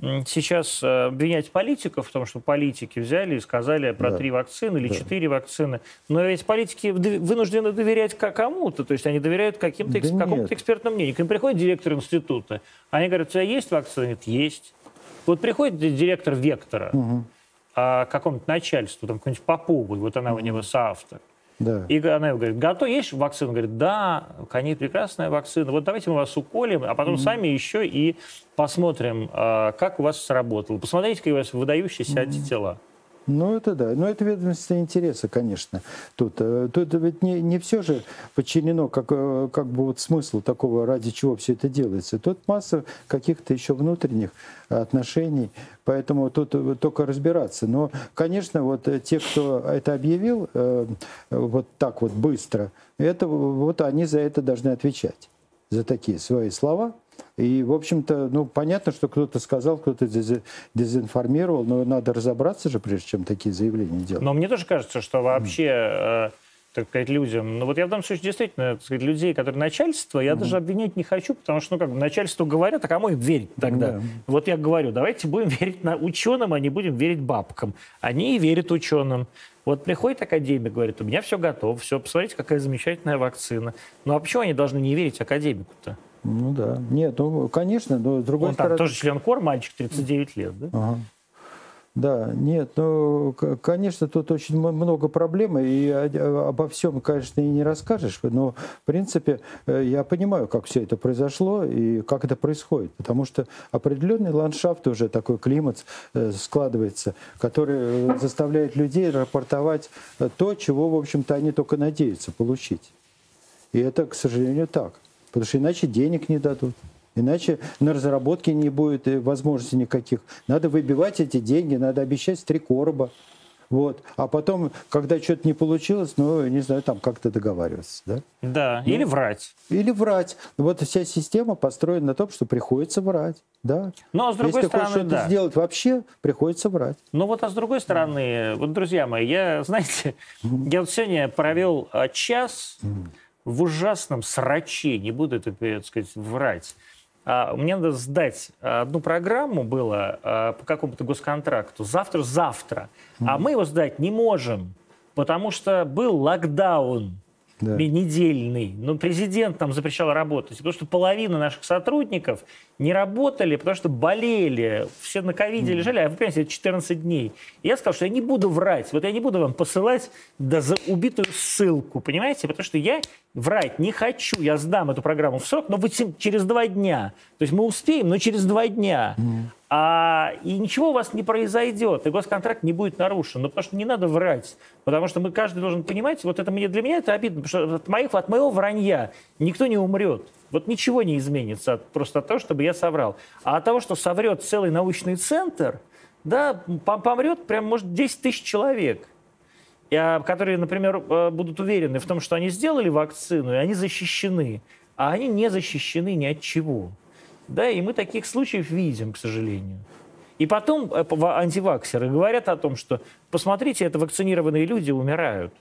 сейчас э, обвинять политиков в том, что политики взяли и сказали про да. три вакцины или четыре да. вакцины. Но ведь политики вынуждены доверять кому-то, то есть они доверяют каким-то, да какому-то экспертному мнению. К ним приходит директор института, они говорят, у тебя есть вакцина? Нет, есть. Вот приходит директор Вектора, угу. а, какому-то начальству, там какой-нибудь Поповой, вот она угу. у него соавтор. Да. И она говорит, готов, есть вакцина? Говорит, да, конечно, прекрасная вакцина. Вот давайте мы вас уколем, а потом mm-hmm. сами еще и посмотрим, а, как у вас сработало. Посмотрите, какие у вас выдающиеся mm-hmm. антитела. Ну, это да. Но это ведомственные интересы, конечно. Тут, э, тут ведь не, не все же подчинено, как, э, как бы вот смысл такого, ради чего все это делается. Тут масса каких-то еще внутренних отношений, поэтому тут только разбираться. Но, конечно, вот те, кто это объявил э, вот так вот быстро, это, вот они за это должны отвечать, за такие свои слова – и, в общем-то, ну, понятно, что кто-то сказал, кто-то дезинформировал, но надо разобраться же, прежде чем такие заявления делать. Но мне тоже кажется, что вообще, э, так сказать, людям... Ну, вот я в данном случае действительно, так сказать, людей, которые начальство, я mm даже обвинять не хочу, потому что, ну, как бы, начальству говорят, а кому им верить тогда? Mm-hmm. Вот я говорю, давайте будем верить на ученым, а не будем верить бабкам. Они и верят ученым. Вот приходит академик, говорит, у меня все готово, все, посмотрите, какая замечательная вакцина. Ну а почему они должны не верить академику-то? Ну да. Нет, ну, конечно, но с другой Он стороны... там тоже член КОР, мальчик, 39 лет, да? Ага. Да, нет, ну, конечно, тут очень много проблем, и обо всем, конечно, и не расскажешь, но, в принципе, э, я понимаю, как все это произошло и как это происходит, потому что определенный ландшафт уже, такой климат э, складывается, который э, заставляет людей рапортовать то, чего, в общем-то, они только надеются получить. И это, к сожалению, так потому что иначе денег не дадут. Иначе на разработке не будет возможности никаких. Надо выбивать эти деньги, надо обещать три короба. Вот. А потом, когда что-то не получилось, ну, не знаю, там как-то договариваться. Да, да. Ну, или врать. Или врать. Вот вся система построена на том, что приходится врать. Да. Но, с другой Если стороны, что-то да. сделать вообще, приходится врать. Ну вот, а с другой стороны, вот, друзья мои, я, знаете, я вот сегодня провел а, час... Mm в ужасном сраче, не буду это, так сказать, врать. А, мне надо сдать одну программу было а, по какому-то госконтракту завтра-завтра, mm-hmm. а мы его сдать не можем, потому что был локдаун да. недельный. Но президент там запрещал работать, потому что половина наших сотрудников не работали, потому что болели, все на ковиде mm. лежали, а вы понимаете, 14 дней. И я сказал, что я не буду врать, вот я не буду вам посылать да, за убитую ссылку, понимаете, потому что я врать не хочу, я сдам эту программу в срок, но через два дня. То есть мы успеем, но через два дня. Mm. А, и ничего у вас не произойдет, и госконтракт не будет нарушен. Ну, потому что не надо врать. Потому что мы каждый должен понимать, вот это мне, для меня это обидно, потому что от, моих, от моего вранья никто не умрет. Вот ничего не изменится просто от того, чтобы я соврал. А от того, что соврет целый научный центр, да, помрет прям, может, 10 тысяч человек, а, которые, например, э, будут уверены в том, что они сделали вакцину, и они защищены. А они не защищены ни от чего. Да, и мы таких случаев видим, к сожалению. И потом э, антиваксеры говорят о том, что, посмотрите, это вакцинированные люди умирают.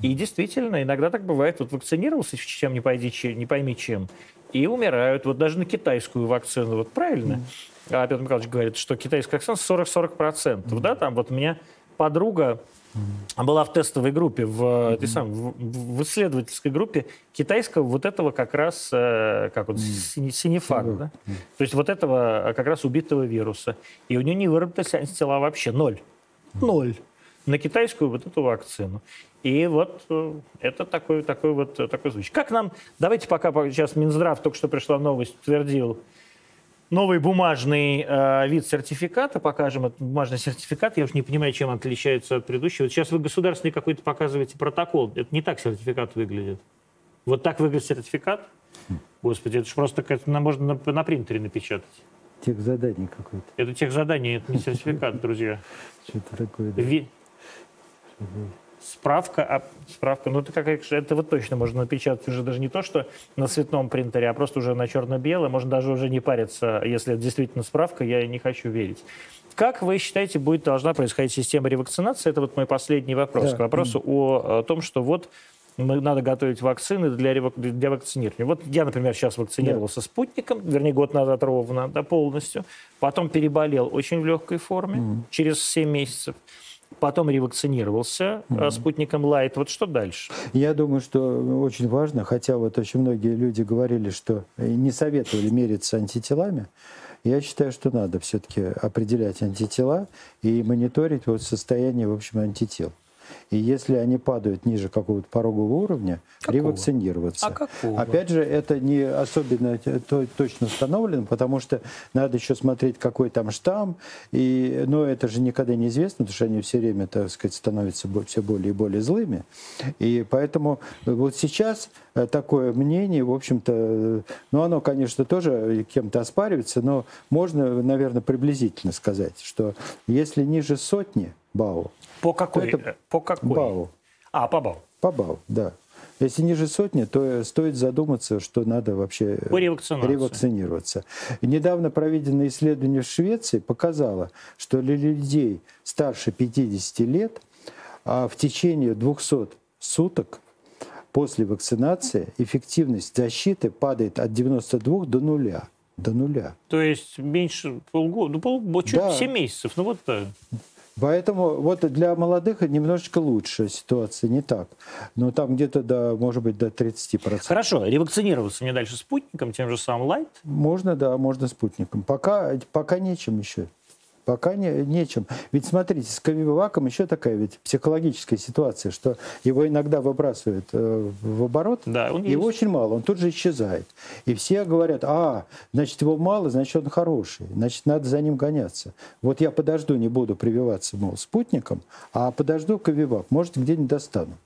И действительно, иногда так бывает. Вот вакцинировался чем не, пойди, не пойми чем, и умирают. Вот даже на китайскую вакцину, вот правильно? Mm. А Петр Михайлович говорит, что китайская вакцина 40-40%. Mm. Да, там вот у меня подруга. Была в тестовой группе, в, mm. этой самой, в, в исследовательской группе китайского вот этого как раз, э, как вот, mm. синефак, mm. да? Mm. То есть вот этого э, как раз убитого вируса. И у нее не выработались антитела вообще, ноль. Mm. Ноль на китайскую вот эту вакцину. И вот это такой, такой вот такой случай. Как нам, давайте пока сейчас Минздрав, только что пришла новость, утвердил новый бумажный э, вид сертификата, покажем этот бумажный сертификат. Я уж не понимаю, чем он отличается от предыдущего. Сейчас вы государственный какой-то показываете протокол. Это не так сертификат выглядит. Вот так выглядит сертификат? Господи, это же просто можно на, на принтере напечатать. Тех задание какое-то. Это тех задание, это не сертификат, друзья. Что-то такое. Да. Ви... Справка, а, справка, ну это как это вот точно можно напечатать уже даже не то, что на цветном принтере, а просто уже на черно-белом, можно даже уже не париться, если это действительно справка, я не хочу верить. Как вы считаете, будет должна происходить система ревакцинации? Это вот мой последний вопрос да. к вопросу о, о том, что вот надо готовить вакцины для, для вакцинирования. Вот я, например, сейчас вакцинировался да. спутником, вернее, год назад ровно, да, полностью. Потом переболел очень в легкой форме, mm. через 7 месяцев. Потом ревакцинировался mm. спутником Лайт. Вот что дальше? Я думаю, что очень важно, хотя вот очень многие люди говорили, что не советовали мериться антителами, я считаю, что надо все-таки определять антитела и мониторить вот состояние, в общем, антител. И если они падают ниже какого-то порогового уровня, какого? ревакцинироваться. А какого? Опять же, это не особенно точно установлено, потому что надо еще смотреть, какой там штамм. И, но это же никогда не известно, потому что они все время, так сказать, становятся все более и более злыми. И поэтому вот сейчас э, такое мнение, в общем-то, ну, оно, конечно, тоже кем-то оспаривается, но можно, наверное, приблизительно сказать, что если ниже сотни БАУ, по какой? Это по какой? БАУ. А, по БАУ. По БАУ, да. Если ниже сотни, то стоит задуматься, что надо вообще ревакцинироваться. И недавно проведенное исследование в Швеции показало, что для людей старше 50 лет а в течение 200 суток после вакцинации эффективность защиты падает от 92 до нуля. До нуля. То есть меньше полгода, ну, пол, чуть да. 7 месяцев. Ну вот Поэтому вот для молодых немножечко лучше ситуация, не так. Но там где-то, до, может быть, до 30%. Хорошо, ревакцинироваться мне дальше спутником, тем же самым Лайт? Можно, да, можно спутником. Пока, пока нечем еще. Пока не, нечем. Ведь смотрите, с Ковиваком еще такая ведь психологическая ситуация, что его иногда выбрасывают э, в оборот, да, он его есть. очень мало, он тут же исчезает. И все говорят, а, значит, его мало, значит, он хороший, значит, надо за ним гоняться. Вот я подожду, не буду прививаться, мол, спутником, а подожду Ковивак, может, где-нибудь достану.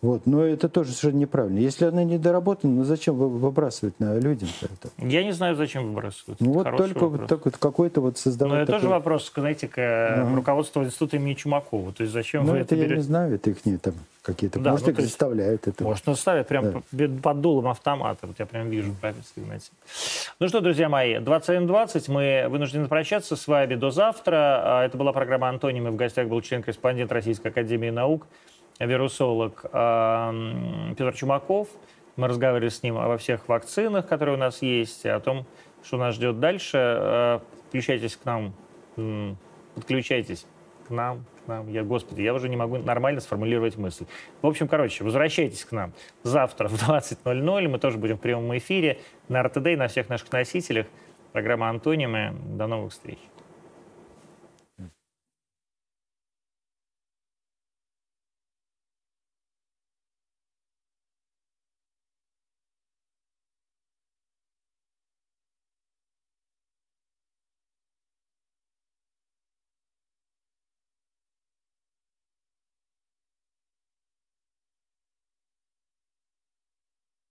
Вот. Но это тоже совершенно неправильно. Если она не доработана, ну зачем выбрасывать на людям это? Я не знаю, зачем выбрасывать. Ну вот только вот, так, вот какой-то вот создавать... Но это такой... тоже вопрос, знаете, к ага. руководству института имени Чумакова. То есть зачем ну, вы это, это берете? я не знаю, это их не там какие-то... Да, может, ну, их заставляют это. Может, заставляют прям да. под дулом автомата. Вот я прям вижу прописки, знаете. Ну что, друзья мои, 21.20. Мы вынуждены прощаться с вами до завтра. А, это была программа «Антонимы». В гостях был член-корреспондент Российской Академии Наук вирусолог Петр Чумаков. Мы разговаривали с ним обо всех вакцинах, которые у нас есть, о том, что нас ждет дальше. А, включайтесь к нам, подключайтесь к нам, к нам. Я, господи, я уже не могу нормально сформулировать мысль. В общем, короче, возвращайтесь к нам завтра в 20.00. Мы тоже будем в прямом эфире на РТД и на всех наших носителях. Программа «Антонимы». До новых встреч.